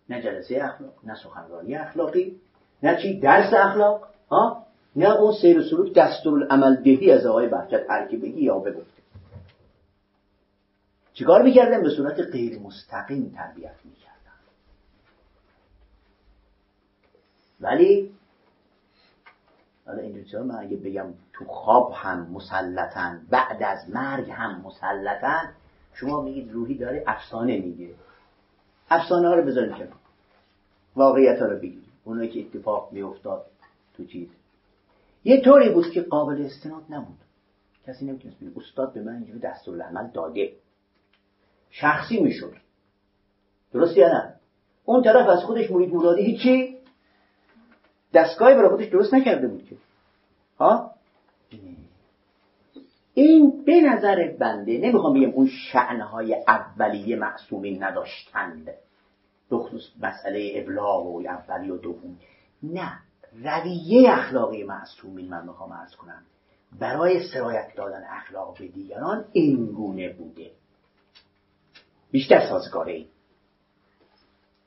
نه جلسه اخلاق نه سخنرانی اخلاقی نه چی؟ درس اخلاق. ها؟ نه اون سیر و سلوک دستور عمل دهی از آقای بحجت هر بگی یا بگفته. چیکار می‌کردن؟ به صورت غیر مستقیم تربیت می‌کردن. ولی حالا اینجا من اگه بگم تو خواب هم مسلطن بعد از مرگ هم مسلطن شما میگید روحی داره افسانه میگه. افسانه ها رو بذارید کنار. واقعیت ها رو بگید اونایی که اتفاق میافتاد تو چیز. یه طوری بود که قابل استناد نبود. کسی نمی‌تونست بگه استاد به من اینجوری دستورالعمل داده شخصی می‌شد. درست یا نه؟ اون طرف از خودش مرید مرادی هیچی دستگاهی برای خودش درست نکرده بود که. ها؟ این به نظر بنده نمی‌خوام بگم اون شعنهای اولیه معصومی نداشتند. بخصوص مسئله ابلاغ و اولی و دوم نه. رویه اخلاقی معصومین من می‌خوام ارز کنم. برای سرایت دادن اخلاق به دیگران این گونه بوده. بیشتر سازگاره ای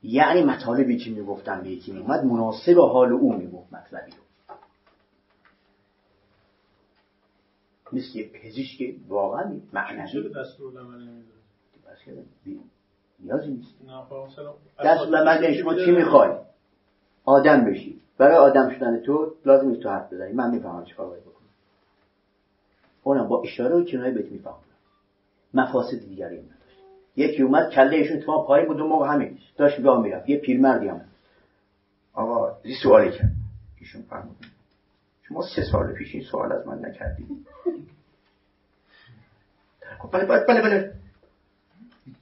یعنی مطالبی که می‌گفتن به یکی میومد مناسب حال او می‌گفت مطلبی رو. مثل یه پزشک واقعا معنوی. نیازی نیست. دست من شما چی می‌خوای؟ آدم بشی. برای آدم شدن تو لازم نیست تو حرف بزنی. من می‌فهمم چیکار باید بکنم. اونم با اشاره و کنایه بهت می‌فهمم. مفاسد دیگری نداشت. یکی اومد کله ایشون تو پای بود و موقع همین. داشت راه می‌رفت. یه پیرمردی هم آقا یه سوالی کرد. ایشون فرمود. شما سه سال پیش این سوال از من نکردی بله بله بله بله.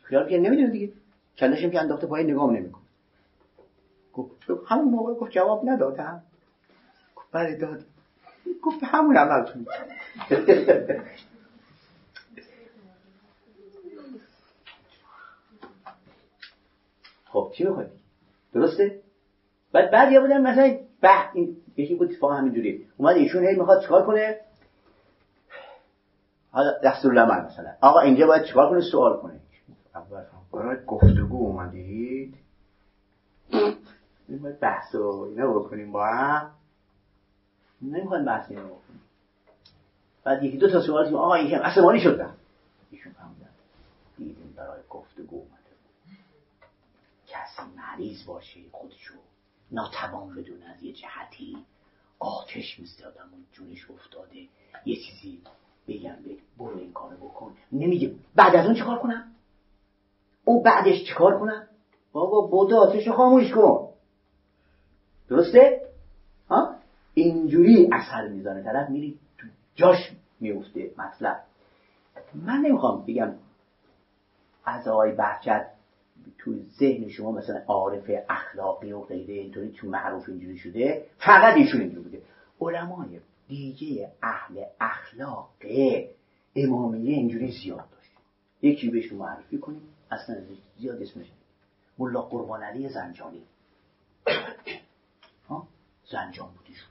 خیال که نمی‌دونه دیگه. کلشم که انداخته پای نگام نمیکن گفت همون موقع گفت جواب ندادم. گفت بله داد. گفت همون عملتون خب چی می‌خواد درسته؟ بعد بعد یا بودن مثلا به این یکی بود اتفاق همینجوری. اومد ایشون هی می‌خواد چیکار کنه؟ حالا دستور العمل مثلا. آقا اینجا باید چیکار کنه؟ سوال کنه. اول برای گفتگو اومدید. باید بحث رو اینا بکنیم با هم. نمی‌خواد بحث اینا بکنیم. بعد یکی دو تا سوال کنیم آقا یکم عصبانی شدن ایشون فهمیدن دیدیم برای گفتگو اومده کسی مریض باشه خودشو ناتوان بدونه از یه جهتی. آتش مثل آدم جونش افتاده. یه چیزی بگم به برو این کارو بکن. نمیگه بعد از اون چیکار کنم؟ او بعدش چیکار کنم؟ بابا بوده آتش خاموش کن. درسته؟ ها؟ اینجوری اثر می‌زنه طرف میری تو جاش میفته مطلب. من نمی‌خوام بگم از آقای بحجت تو ذهن شما مثلا عارف اخلاقی و غیره اینطوری تو معروف اینجوری شده فقط ایشون اینجوری بوده. علمای دیگه اهل اخلاق امامیه اینجوری زیاد داشت. یکی بهشون معرفی کنیم اصلا زیاد اسمش ملا قربان علی زنجانی. زنجان بودیشون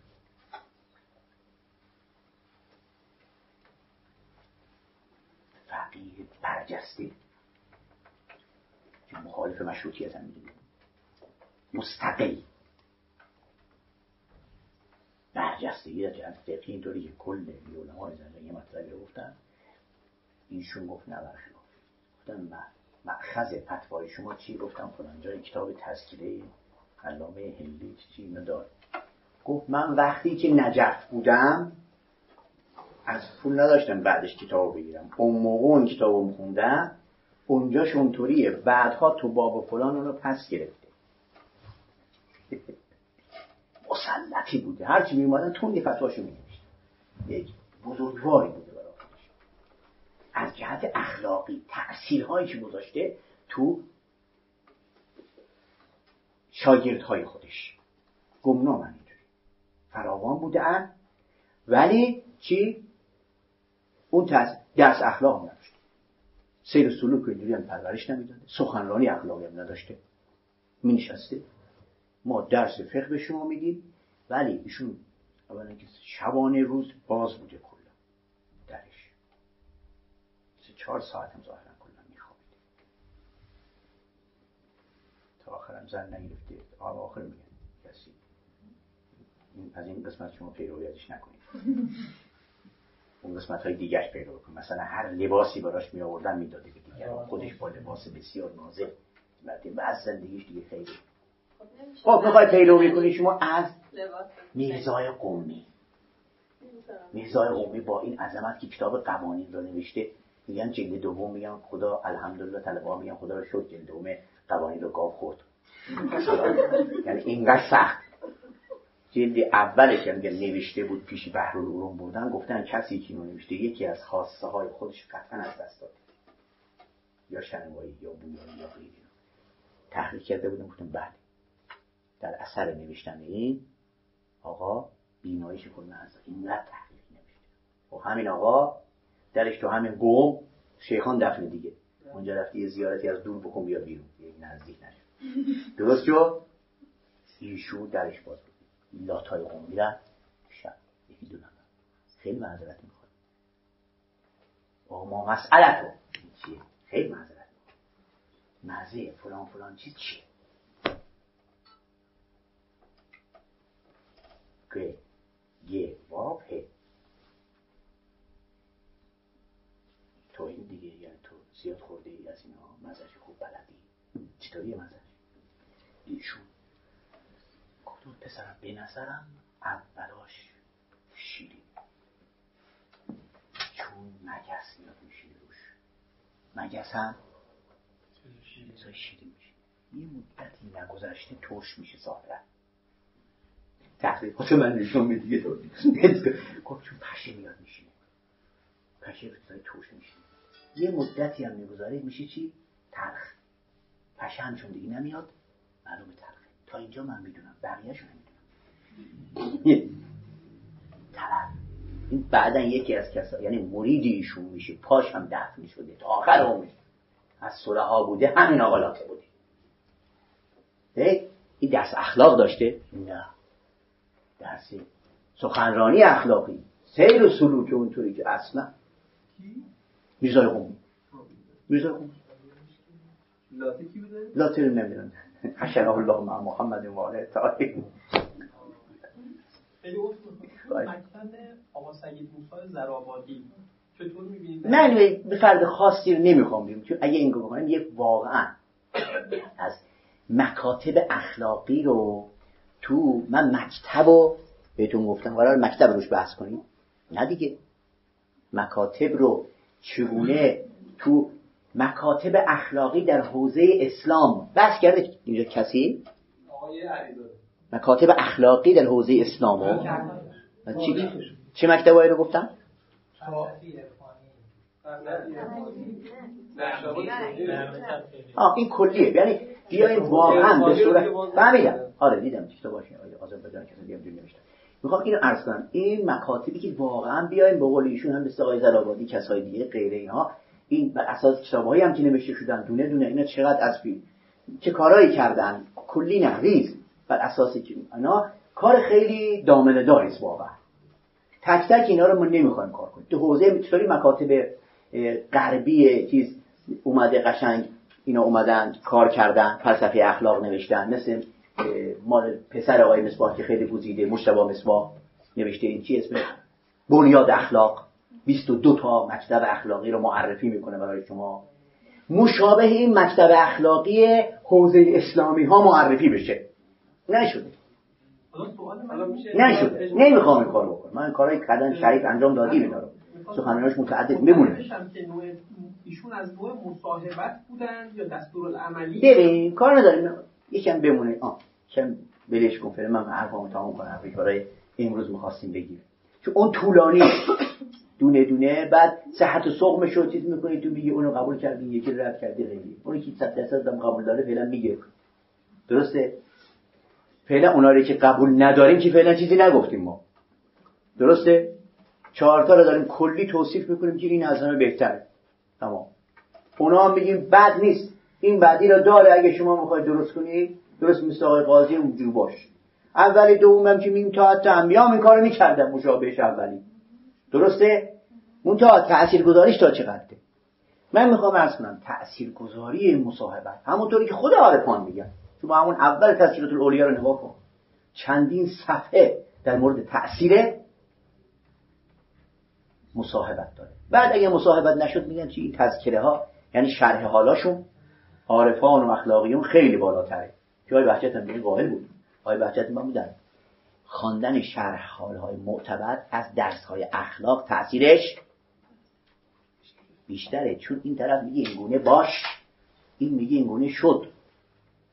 فقیه برجسته. که مخالف مشروطیت هم می‌دونه مستقل. برجستگی از جهت فقهی اینطوری که کل علمای زندگی مطلبی رو گفتن. ایشون گفت نه گفتم مأخذ فتوای شما چی؟ گفتم فلان جای کتاب تذکیره علامه هندی چی اینو دار گفت من وقتی که نجف بودم از پول نداشتم بعدش کتاب بگیرم. اون موقع اون کتاب رو خوندم اونجاش اونطوریه. بعدها تو باب فلان اونو پس گرفته. مسلطی بوده. هرچی میومدن تون یه فتواشو مینوشت یک بزرگواری بوده برای خودش. از جهت اخلاقی تأثیرهایی که گذاشته تو شاگردهای خودش. گمنام اینجوری فراوان بوده ولی چی؟ اون درس اخلاق نداشته سیر سلوک اینجوری هم پرورش نمی‌داده. سخنرانی اخلاقی هم نداشته. می نشسته ما درس فقه به شما میدیم. ولی ایشون اولا که شبانه روز باز بوده کلا. درش. سه چهار ساعت هم ظاهرا کلا میخوابید تا آخرم زن نگرفته. آخر کسی از این قسمت شما پیروی ازش نکنید. اون قسمت های دیگرش پیدا کن مثلا هر لباسی براش می آوردن می‌داده به دیگران. خودش با لباس بسیار نازه و از زندگیش دیگه خیلی خب می‌خوای پیروی کنی. شما از میرزای قومی. میرزای قومی با این عظمت که کتاب قوانین رو نوشته میگن جلد دوم میگن خدا الحمدلله طلبه میگن خدا رو شد جلد دوم قوانین رو گاو خورد. یعنی اینقدر سخت. جلد اولش هم نوشته بود پیش بحر العلوم بودن گفتن کسی که نوشته یکی از خاصه های خودش قطعا از دست داد یا شنوایی یا بویایی یا غیری تحقیق کرده بودن گفتن بله. در اثر نوشتن این آقا بیناییش کلا از اینقدر تحقیق نوشته. و خب همین آقا درش تو همین قوم شیخان دفن دیگه. اونجا رفتی یه زیارتی از دور بکن بیا بیرون. نزدیک نشد درست شد؟ ایشو درش باز بود. لاتای قوم میرن شب. یکی دو نفر. خیلی معذرت می‌خواد ما مسئله تو چیه؟ خیلی معذرت مزه فلان فلان چیز چیه؟ که یه واب تو این دیگه یعنی تو زیاد خورده ای از اینا؟ مزش خوب بلدی. چطوری مزش ایشون گفتم پسرم به نظرم اولاش شیرین چون مگس میاد میشینه روش. مگس هم شیرین میشه؟ یه مدتی نگذشته ترش میشه ظاهرا. تحقیقات من نشون میده گفت چون پشه میاد میشینه. پشه رو توش میشینه. یه مدتی هم می‌گذاره میشه چی؟ تلخ. پشه هم چون دیگه نمیاد. معلوم تلخه تا اینجا من می‌دونم. بقیهشو نمی‌دونم. طرف. این بعدا یکی از کسا یعنی مریدی ایشون میشه. پاش هم دفن شده تا آخر عمرش. از سوره ها بوده همین آقا لاته بوده. این درس اخلاق داشته؟ نه. درس سخنرانی اخلاقی. سیر و سلوک اونطوری که اصلا. میرزای قومی میرزای قومی لاته کی بوده؟ لاته رو نمی‌دونم. حشره الله مع محمد و آله می‌بینید؟ من به فرد خاصی رو نمی‌خوام بگم. چون اگه این بکنم یک واقعا از مکاتب اخلاقی رو تو من مکتب رو بهتون گفتم. قرار مکتب روش بحث کنیم. نه دیگه. مکاتب رو چگونه تو مکاتب اخلاقی در حوزه اسلام. بحث کرده اینجا کسی؟ مکاتب اخلاقی در حوزه اسلام. چی؟ چه مکتبایی رو گفتم؟ آه این کلیه. یعنی بیاین واقعا به صورت فهمیدم. آره دیدم. آره بدن کسی دیگه نمیشتم می‌خوام اینو عرض کنم. این مکاتبی که واقعا بیاین به قول ایشون هم مثل آقای زرابادی کسای دیگه غیره اینها این بر اساس کتابایی هم که نوشته شدن دونه دونه اینا چقدر از فیلم چه کارایی کردن؟ کلی نه ریز بر اساس که اینا کار خیلی دامنه داریست واقعا. تک تک اینا رو ما نمی‌خوایم کار کنیم. تو حوزه چطوری مکاتب غربی چیز اومده قشنگ اینا اومدن کار کردن فلسفه اخلاق نوشتن مثل مال پسر آقای مصباح که خیلی گزیده مشتبه مصباح نوشته این چی اسمش؟ بنیاد اخلاق. 22 تا مکتب اخلاقی رو معرفی می‌کنه برای شما. مشابه این مکتب اخلاقی حوزه اسلامی ها معرفی بشه. نشده. نشده. نمی‌خوام این کار بکنم. من کارهای کردن شریف انجام دادی اینا رو. سخنرانیش متعدد بمونه ایشون از نوع مصاحبت بودن یا دستور العملی ببین کار نداریم یکم بمونه. آه کم بلش کن فعلا من حرفامو تمام کنم. برای امروز می‌خواستیم بگیم چون اون طولانی دونه دونه بعد صحت و سقمش رو چیز می‌کنی تو میگی اونو قبول کردی یکی رد کردی غیری اونی که صد درصد هم قبول داره فعلا میگه. درسته؟ فعلا اونا رو که قبول نداریم که فعلا چیزی نگفتیم ما. درسته؟ چهارتا رو داریم کلی توصیف می‌کنیم که این از همه بهتره. تمام. اونا هم میگیم بد نیست. این بعدی رو داره اگه شما می‌خواید درست کنی درست مثل آقای قاضی اونجور باش. اولی دومم که میگیم تا حتی انبیا این کارو می‌کردن مشابهش اولی. درسته؟ تا تأثیر گذاریش تا چقدره من می‌خوام ارز کنم تأثیر گذاری مصاحبت همونطوری که خود عارفان میگن با همون اول تذکرات الاولیا رو نگاه کن. چندین صفحه در مورد تأثیر مصاحبت داره. بعد اگه مصاحبت نشد میگن چی؟ این تذکره ها یعنی شرح حالاشون عارفان و اخلاقیون خیلی بالاتره. که آقای هم قائل بود. آقای بحجت من بودن خواندن شرح حالهای معتبر از درسهای اخلاق تاثیرش بیشتره چون این طرف میگه اینگونه باش این میگه اینگونه شد.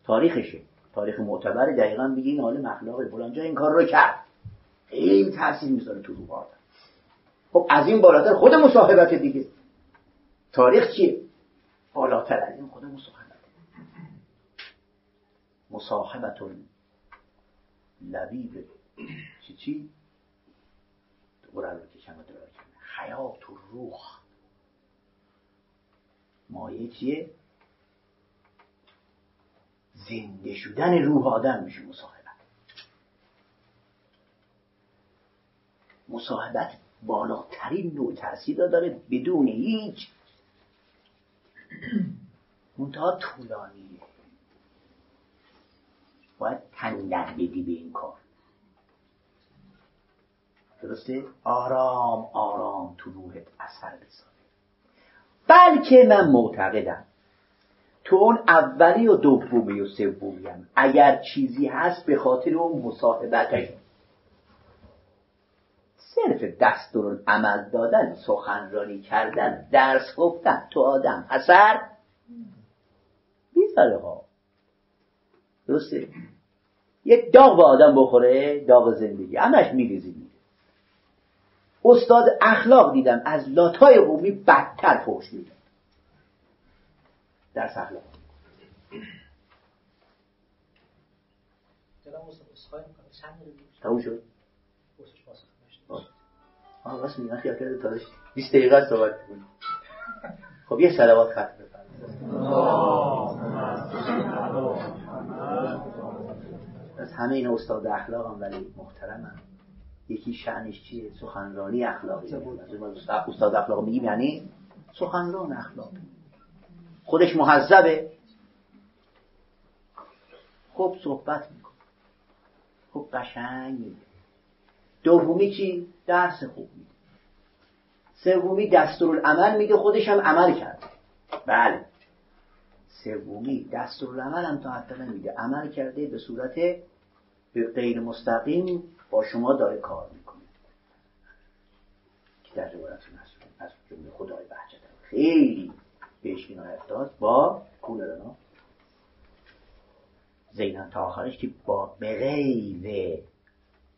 تاریخشه. تاریخ معتبر دقیقا میگه این حال مخلاقه فلانجا این کار رو کرد. خیلی تاثیر می‌ذاره تو روح خب از این بالاتر خود مصاحبت دیگه. تاریخ چیه؟ بالاتر از این خود مصاحبت. مصاحبت لبیب. چی چی؟ و حیات و روح. مایه چیه؟ زنده شدن روح آدم میشه مصاحبت. مصاحبت بالاترین نوع تاثیر داره بدون هیچ منتها طولانیه باید تندر بدی به این کار. درسته؟ آرام آرام تو روحت اثر بذاره. بلکه من معتقدم. تو اون اولی و دومی و سومیم اگر چیزی هست به خاطر اون مصاحبتش صرف دستور عمل دادن سخنرانی کردن درس گفتن. تو آدم اثر می‌ذاره ها. درسته؟ یک داغ به آدم بخوره داغ زندگی. همش میریزی. استاد اخلاق دیدم از لاتای قومی بدتر پوش میدم در اخلاق. تموم شد؟ آه. راست خیال کرده تازه 20 دقیقه صحبت کنیم خب یه سلوات ختم بفرمایید. همه این استاد اخلاق هم ولی محترمم. یکی شعنش چیه؟ سخنرانی اخلاقی. استاد اخلاق میگیم یعنی سخنران اخلاقی. خودش محذبه خوب صحبت می‌کنه. خوب قشنگ میگه. دومی چی؟ درس خوب میده سومی دستورالعمل میگه خودش هم عمل کرد بله. سومی دستورالعمل هم تا حتی نمیده عمل کرده به صورت غیر مستقیم با شما داره کار می‌کنه. که در روایت از جمله خدای بهجت خیلی بهش عنایت داد با کولرنا زینان تا آخرش که با به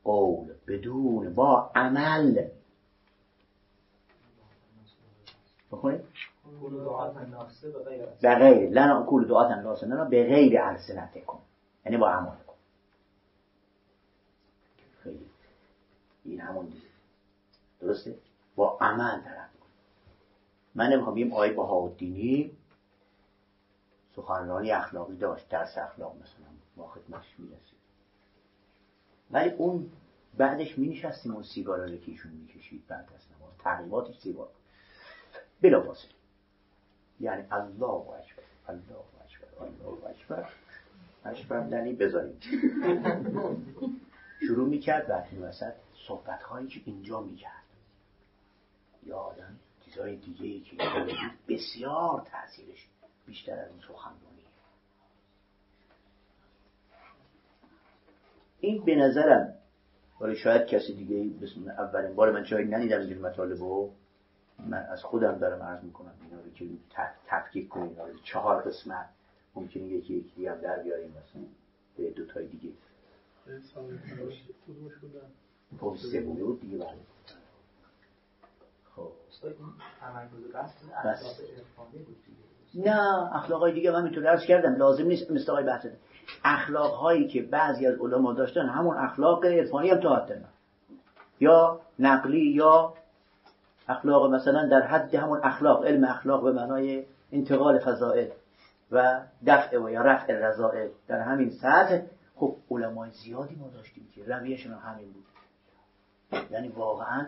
قول بدون با عمل. بخونید به غیر لنا کول دعات ناسه به غیر کن. یعنی با عمل کن خیلی این همون دیگه. درسته؟ با عمل طرف کن من نمی‌خوام بگیم آی دینی سخنرانی اخلاقی داشت درس اخلاق مثلا ما خدمتش می‌رسید ولی اون بعدش می نشستیم اون سیگار رو که ایشون می‌کشید بعد از نماز. تقریباتش سیگار بلا فاصله یعنی الله اکبر الله اکبر الله اکبر. اکبر یعنی بذاریم شروع می‌کرد این وسط. صحبت هایی که اینجا می‌کرد. یا آدم چیزهای دیگه ای که بسیار تاثیرش بیشتر از اون سخنرانی. این به نظرم ولی شاید کسی دیگه بسم اولین بار من شاید ندیدم این مطالب رو من از خودم دارم عرض می‌کنم اینا رو که تفکیک کنیم چهار قسمت. ممکنه یکی یکی دیگه هم در بیاریم مثلا. به دو تای دیگه. خب سومی بود دیگه بله خب. نه اخلاقای دیگه من می‌تونم عرض کردم. لازم نیست مثل آقای بحث. اخلاق هایی که بعضی از علما داشتن همون اخلاق عرفانی هم تا یا نقلی یا اخلاق مثلا در حد همون اخلاق علم اخلاق به معنای انتقال فضائل و دفع و یا رفع رضائل. در همین سطح خب علمای زیادی ما داشتیم که رویشون همین بود. یعنی واقعا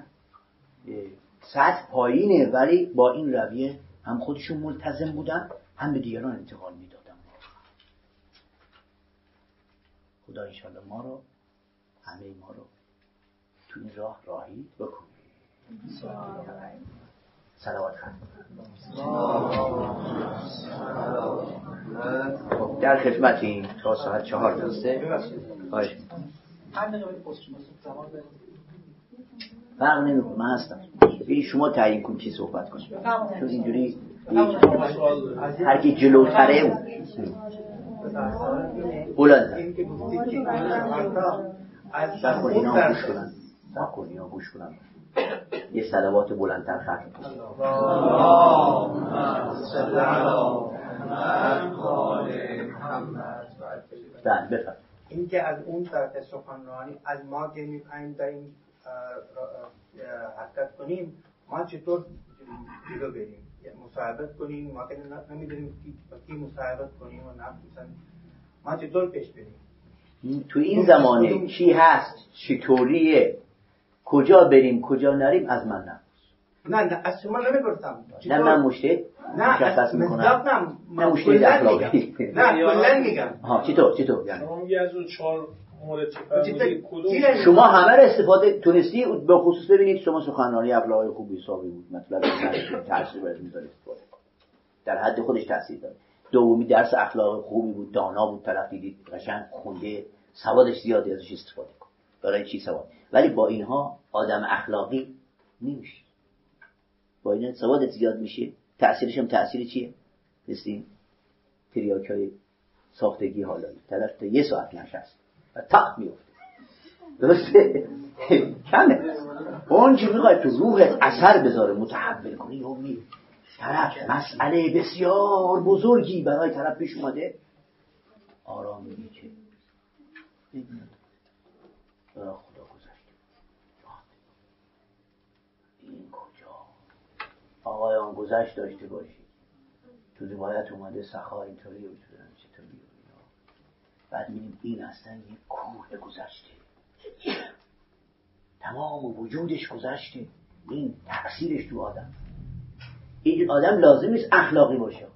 سطح پایینه ولی با این رویه هم خودشون ملتزم بودن هم به دیگران انتقال می‌دادن. خدا انشاءالله ما رو همه ما رو تو این راه راهی بکنه. سلوات خب در خدمتیم تا ساعت چهار درسته. خواهش. فرق نمی‌کنه من هستم. این شما تعیین کن کی صحبت کنید. چون اینجوری هر کی جلوتره بلند. اینا گوش کنن. اینا گوش کنن. یه صلوات بلندتر ختم کنن بله بفرم اینکه از اون طرف سخنرانی از ما که می‌خوایم در این حرکت کنیم ما چطور جلو بریم؟ مصاحبت کنیم ما که نمی‌دونیم کی مصاحبت کنیم و نه ما چطور پیش بریم؟ تو این زمانه چی هست؟ چطوریه کجا بریم؟ کجا نریم؟ از من نه نه از شما نمی‌پرسم. نه من مشته نه مشخص می‌کنم. نه مشته اخلاقی نه کلا میگم. ها چطور چطور یعنی؟ از اون چهار شما همه رو استفاده تونستی به خصوص ببینید شما سخنرانی اخلاقی خوبی حسابی بود. مطلب تاثیر برات می‌ذاره. استفاده در حد خودش تاثیر داره. دومی درس اخلاق خوبی بود دانا بود طرف دیدید قشنگ خونده. سوادش زیادی ازش استفاده کن. برای چی سواد؟ ولی با اینها آدم اخلاقی نمیشه. با این سوادت زیاد میشه. تاثیرش هم تاثیر چیه؟ مثل تریاک های ساختگی حالایی طرف تا یه ساعت نشست. و تق میفته درسته؟ کمه. اون می‌خواد تو روح اثر بذاره متحول کنی یا می طرف مسئله بسیار بزرگی برای طرف پیش اومده. آرام میگه خدا گذشته. این کجا؟ آقایان گذشت داشته باشید. تو روایت اومده سخا اینطوری و چطوری؟ بعد این اصلا یه کوه گذشته. تمام وجودش گذشته. این تأثیرش تو آدم. این آدم لازم نیست اخلاقی باشه.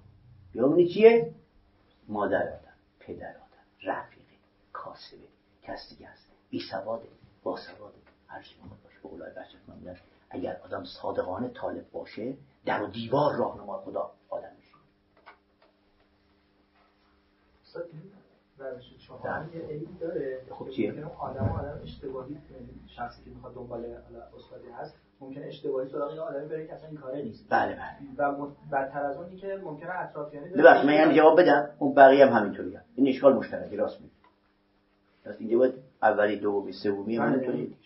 یا چیه مادر آدم پدر آدم رفیقه کاسبه کسی دیگه هست بی سواده با سواده هر چی باشه. به قولای بچه اگر آدم صادقانه طالب باشه در و دیوار راهنما خدا آدم میشه. روش چهار یه داره. خب چیه؟ آدم آدم اشتباهی شخصی که می‌خواد دنبال استادی هست ممکنه اشتباهی سراغ یه آدمی بره که اصلا این کاره نیست. بله بله. و بدتر از اونی که ممکنه اطرافیانی ببخشید من هم جواب بدم. اون بقیه هم همینطوری هم. این اشکال مشترکی راست میگی. راست اینجا باید اولی دومی سومی هم همینطوری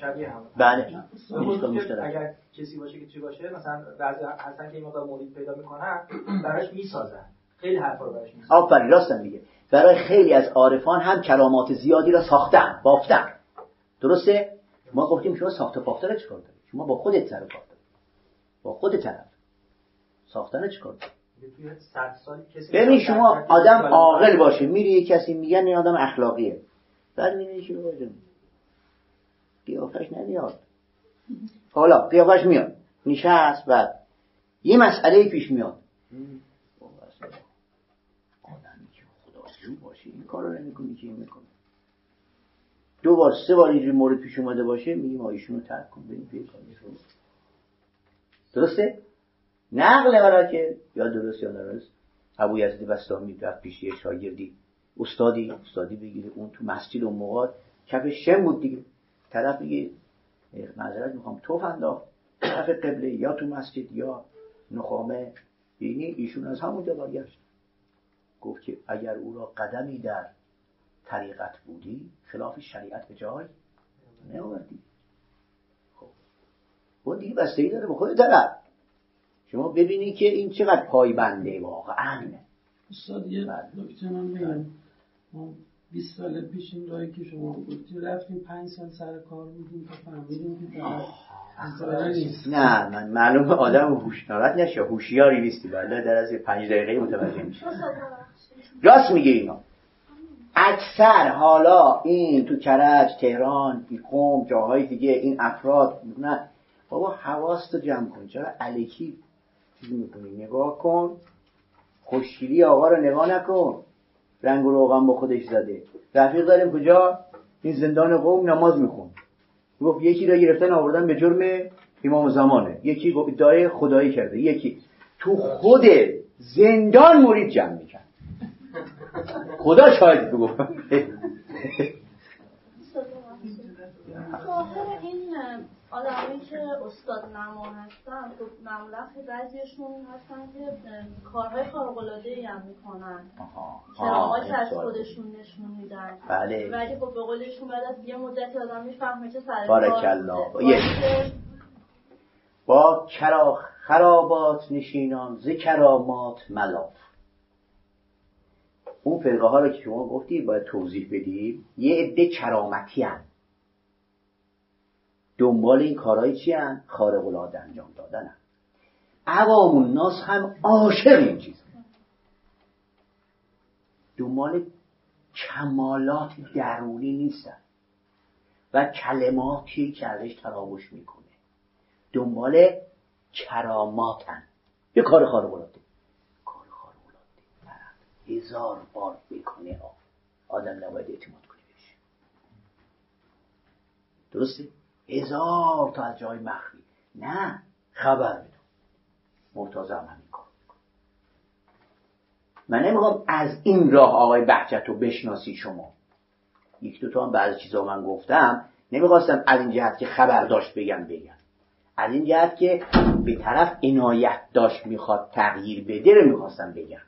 شبیه هم. بله. این اشکال اگر کسی باشه که چی باشه مثلا بعضی هستن که این مقدار مرید پیدا می‌کنن براش می‌سازن. خیلی حرفا رو براش می‌سازن. آفرین راست میگه. برای خیلی از عارفان هم کلامات زیادی را ساختن بافتن. درسته؟ ما گفتیم شما ساخته بافتن رو چیکار داری شما با خودت سر کار با خود طرف. ساختن چیکار ببین شما آدم عاقل باشه. میری یه کسی میگن این آدم اخلاقیه. بعد می‌بینی که قیافش نمیاد. حالا قیافش میاد. نشست بعد. یه مسئله پیش میاد آدمی که باشه این کار رو نمی‌کنی که این می‌کنه دو بار سه بار اینجوری مورد پیش اومده باشه میگیم آیشون رو ترک کن بریم پی درسته؟ نقل برای که یا درست یا درست ابو یزید بستامی رفت پیش یه شاگردی. استادی استادی بگیره اون تو مسجد و موقع کف شم بود دیگه. طرف میگه معذرت می‌خوام توف انداخت. طرف قبله یا تو مسجد یا نخامه. یعنی ایشون از همونجا برگشت. گفت که اگر او را قدمی در طریقت بودی خلاف شریعت به جای نیاوردی. خب. اون دیگه بستگی داره به خود طرف شما ببینی که این چقدر پایبنده واقعا. استاد یه بله. نکته من بگم ما 20 سال پیش این راهی که شما گفتی رفتیم 5 سال سر کار بودیم تا فهمیدیم که نه من معلوم آدم هوش ناراحت نشه. هوشیاری نیستی. بله در از 5 دقیقه متوجه میشه راست میگه اینا. اکثر حالا این تو کرج تهران قوم جاهای دیگه این افراد نه. بابا حواس تو جمع کن. چرا الکی چیز می‌کنی؟ نگاه کن. خوشگیری آقا رو نگاه نکن. رنگ و روغن با خودش زده. رفیق داریم کجا؟ این زندان قوم نماز میخون گفت یکی را گرفتن آوردن به جرم امام زمانه. یکی ادعای خدایی کرده. یکی تو خود زندان مرید جمع می‌کرد. خدا شاید بگو این آدمایی که استاد نما هستن خب معمولا بعضیشون هستن که کارهای خارق العاده ای هم می‌کنن کرامات از خودشون نشون میدن. بله. ولی خب به قولشون بعد از یه مدتی آدم می‌فهمه که سر بارک الله با کرا خرابات نشینان ز کرامات ملاف اون فرقه ها رو که شما گفتی باید توضیح بدیم یه عده کرامتی هن. دنبال این کارهای چی هن؟ خارق العاده انجام دادن هن. عوام الناس هم عاشق این چیز دنبال کمالات درونی نیستن و کلماتی که ازش تراوش می‌کنه دنبال کراماتن یه کار خارق العاده هزار بار بکنه آدم نباید اعتماد کنه بهش. درسته؟ هزار تا از جای مخفی. نه خبر بدون مرتازه هم همین کار من نمی‌خوام از این راه آقای بحجت رو بشناسی شما. یک دو تا هم بعضی چیزا من گفتم. نمی‌خواستم از این جهت که خبر داشت بگم بگم از این جهت که به طرف عنایت داشت می‌خواد تغییر بده رو می‌خواستم بگم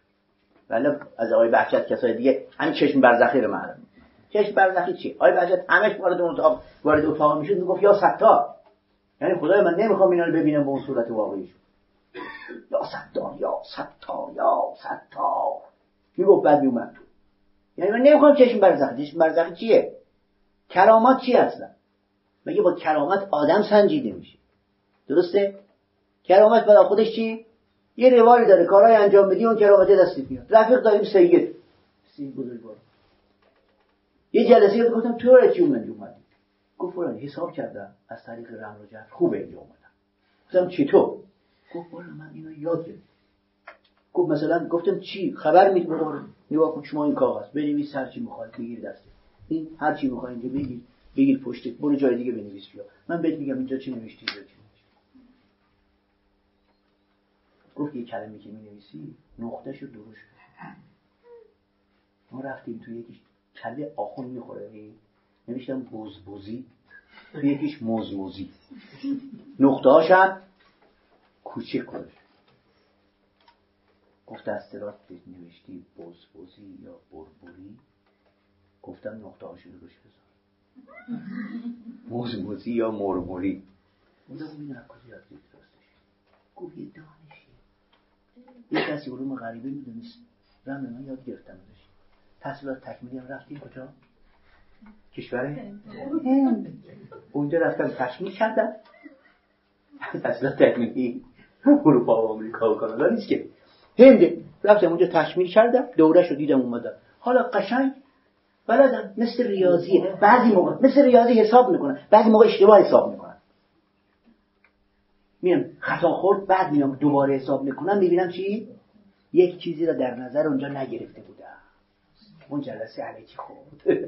ولی از آقای بحجت کسای دیگه همین چشم برزخی رو معلوم چشم برزخی چی؟ آقای بحجت همش وارد اون اتاق وارد اتاق می‌شد می‌گفت یا ستار یعنی خدای من نمی‌خوام اینا رو ببینم به اون صورت واقعیشون یا ستار یا ستار یا ستار می‌گفت بعد میومد تو. یعنی من نمی‌خوام چشم برزخی. چشم برزخی چیه؟ کرامات چی هستن؟ مگه با کرامت آدم سنجیده میشه؟ درسته؟ کرامت برای خودش چی؟ یه روایی داره کارهای انجام بدی اون کرامت دستت میاد. رفیق داریم سید. سید بزرگوار یه جلسه گفتم تو چی اومدی؟ اومدی. گفت فلان حساب کردم. از طریق رمز و جر خوبه اینجا اومدم. گفتم چطور؟ گفت والا من اینو یاد گرفتم گفت مثلا گفتم چی؟ خبر میدی نگاه کن شما این کاغذ. بنویس هر چی می‌خواد بگیر دسته این هر چی می‌خواد اینجا بگیر. بگیر پشت برو جای دیگه بنویس بیا. من بهت میگم اینجا چی نوشتی چی نوشتی گفت یه کلمه که می‌نویسی نقطهش رو درست ما رفتیم تو یکیش کله آخون می‌خوره. نوشتم بوزبوزی تو یکیش مزموزی نقطه هاشم کوچک گذاشت گفت از نوشتی بزبزی یا بربوری گفتم نقطه هاشو روش بذار. مزموزی یا مرموری گفتم این کجا یاد راستش. گفت یه دانشی یه کسی علوم غریبه می‌دونست. رم من یاد گرفتم ازش. تحصیلات تکمیلی هم رفتیم. کجا؟ کشور؟ اونجا رفتم تشمیل کردم. تحصیلات تکمیلی. اروپا و آمریکا و کانادا نیست که. هند. رفتم اونجا تشمیل کردم. دوره رو دیدم اومدم. حالا قشنگ بلدم. مثل ریاضیه. بعضی موقع مثل ریاضی حساب می‌کنن بعضی موقع اشتباه حساب می‌کنن میام. خطا خورد بعد میام. دوباره حساب می‌کنم می‌بینم چی؟ یک چیزی را در نظر اونجا نگرفته بودم. اون جلسه علکی خورد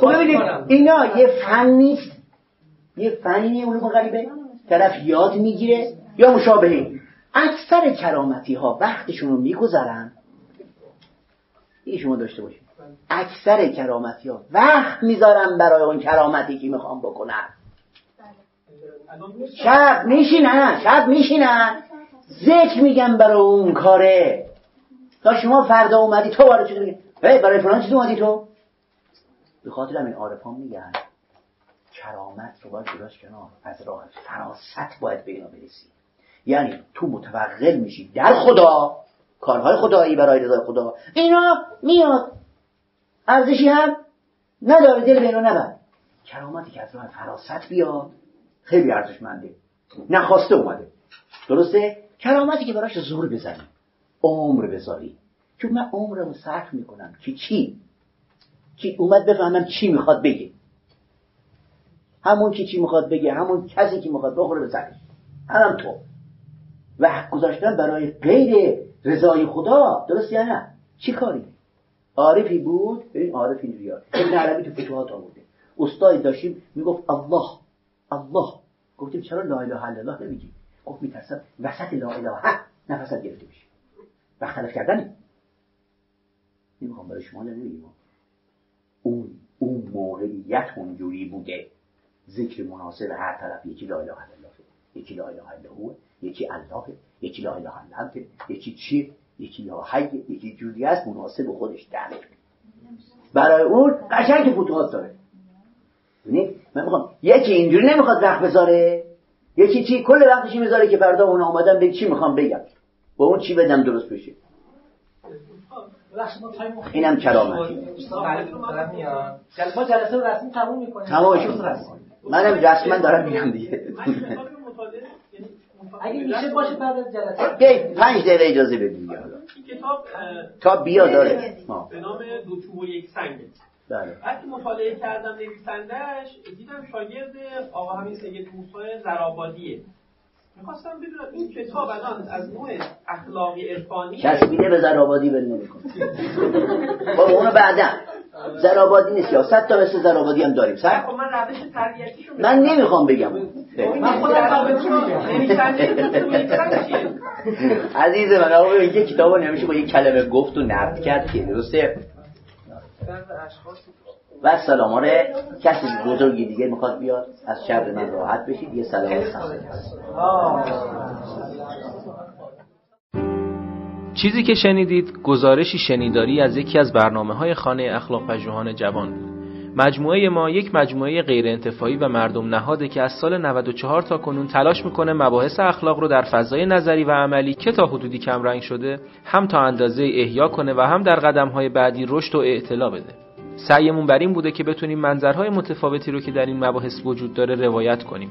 خب ببینید اینا یه فن نیست. یه فنی علوم غریبه. طرف یاد می‌گیره. یا مشابهی اکثر کرامتی ها وقتشون رو میگذرن. این شما داشته باشید. اکثر کرامتی ها وقت می‌ذارن برای اون کرامتی که می‌خوام بکنن. شب میشینن شب میشینن. ذکر میگن برای اون کاره. تا شما فردا اومدی تو برای چی میگی برای فلان چیز اومدی تو؟ به خاطر همین عارفان میگن کرامت رو باید جلاش کنار. از راه فراست باید به اینا برسی. یعنی تو متوقل میشی. در خدا کارهای خدایی برای رضای خدا. اینا میاد. ارزشی هم نداره دل به اینا نبر کرامتی که از راه فراست بیاد. خیلی ارزشمنده. نخواسته اومده. درسته؟ کرامتی که براش زور بزنی عمر بذاری. چون من عمرمو صرف می‌کنم. که چی؟ که اومد بفهمم چی می‌خواد بگه؟ همون که چی می‌خواد بگه همون کسی که می‌خواد بخوره به سرش هم تو. و گذاشتن برای غیر رضای خدا. درست یا نه؟ چی کاری؟ عارفی بود؟ ببین عارف اینجوری ابن عربی تو فتوحات آورده. استادی داشتیم می‌گفت الله. الله. گفتیم چرا لا اله الا الله نمیگی؟ گفت میترسم وسط لا اله نفست گرفته بشه. و خلف کردن نمی‌خوام برای شما نمیگیم اون اون موقعیت اونجوری بوده. ذکر مناسب هر طرف یکی لا اله الا الله. یکی لا اله الا هو یکی الله یکی لا اله الا انت یکی چی یکی یا حی یکی جوری است مناسب خودش درک برای اون قشنگ فتوحات داره. من می‌خوام یکی اینجوری نمی‌خواد وقت بذاره. یکی چی کل وقتشی می‌ذاره که فردا اون آمدن به چی می‌خوام بگم. با اون چی بدم درست بشه. اینم کرامتی ما جلسه رسمی تموم می‌کنیم. تمام شد. منم رسما دارم میگم دیگه. اگه میشه باشه بعد از جلسه. پنج دقیقه اجازه کتاب تا بیا داره. به نام دو یک سنگه بله. وقتی مطالعه کردم نویسندهش دیدم شاگرد آقا همین سید موسی زرابادیه. می‌خواستم بدونم این کتاب الان از نوع اخلاقی عرفانی چشمیده به زرابادی بل نمی‌کنه. بابا اونو بعدا. زرابادی نیست یا صد تا مثل زرابادی هم داریم. صد؟ خب من روش تربیتیشو من نمی‌خوام بگم. من خودم عزیز من آقا یه کتابو نمیشه با یه کلمه گفت و نقد کرد که درسته. و سلام آره کسی بزرگی دیگه می‌خواد بیاد از شر من راحت بشید یه سلام چیزی که شنیدید گزارشی شنیداری از یکی از برنامه های خانه اخلاق پژوهان جوان. مجموعه ما یک مجموعه غیر انتفاعی و مردم نهاده که از سال 94 تا کنون تلاش می‌کنه مباحث اخلاق رو در فضای نظری و عملی که تا حدودی کمرنگ شده هم تا اندازه احیا کنه و هم در قدم های بعدی رشد و اعتلا بده. سعیمون بر این بوده که بتونیم منظرهای متفاوتی رو که در این مباحث وجود داره روایت کنیم.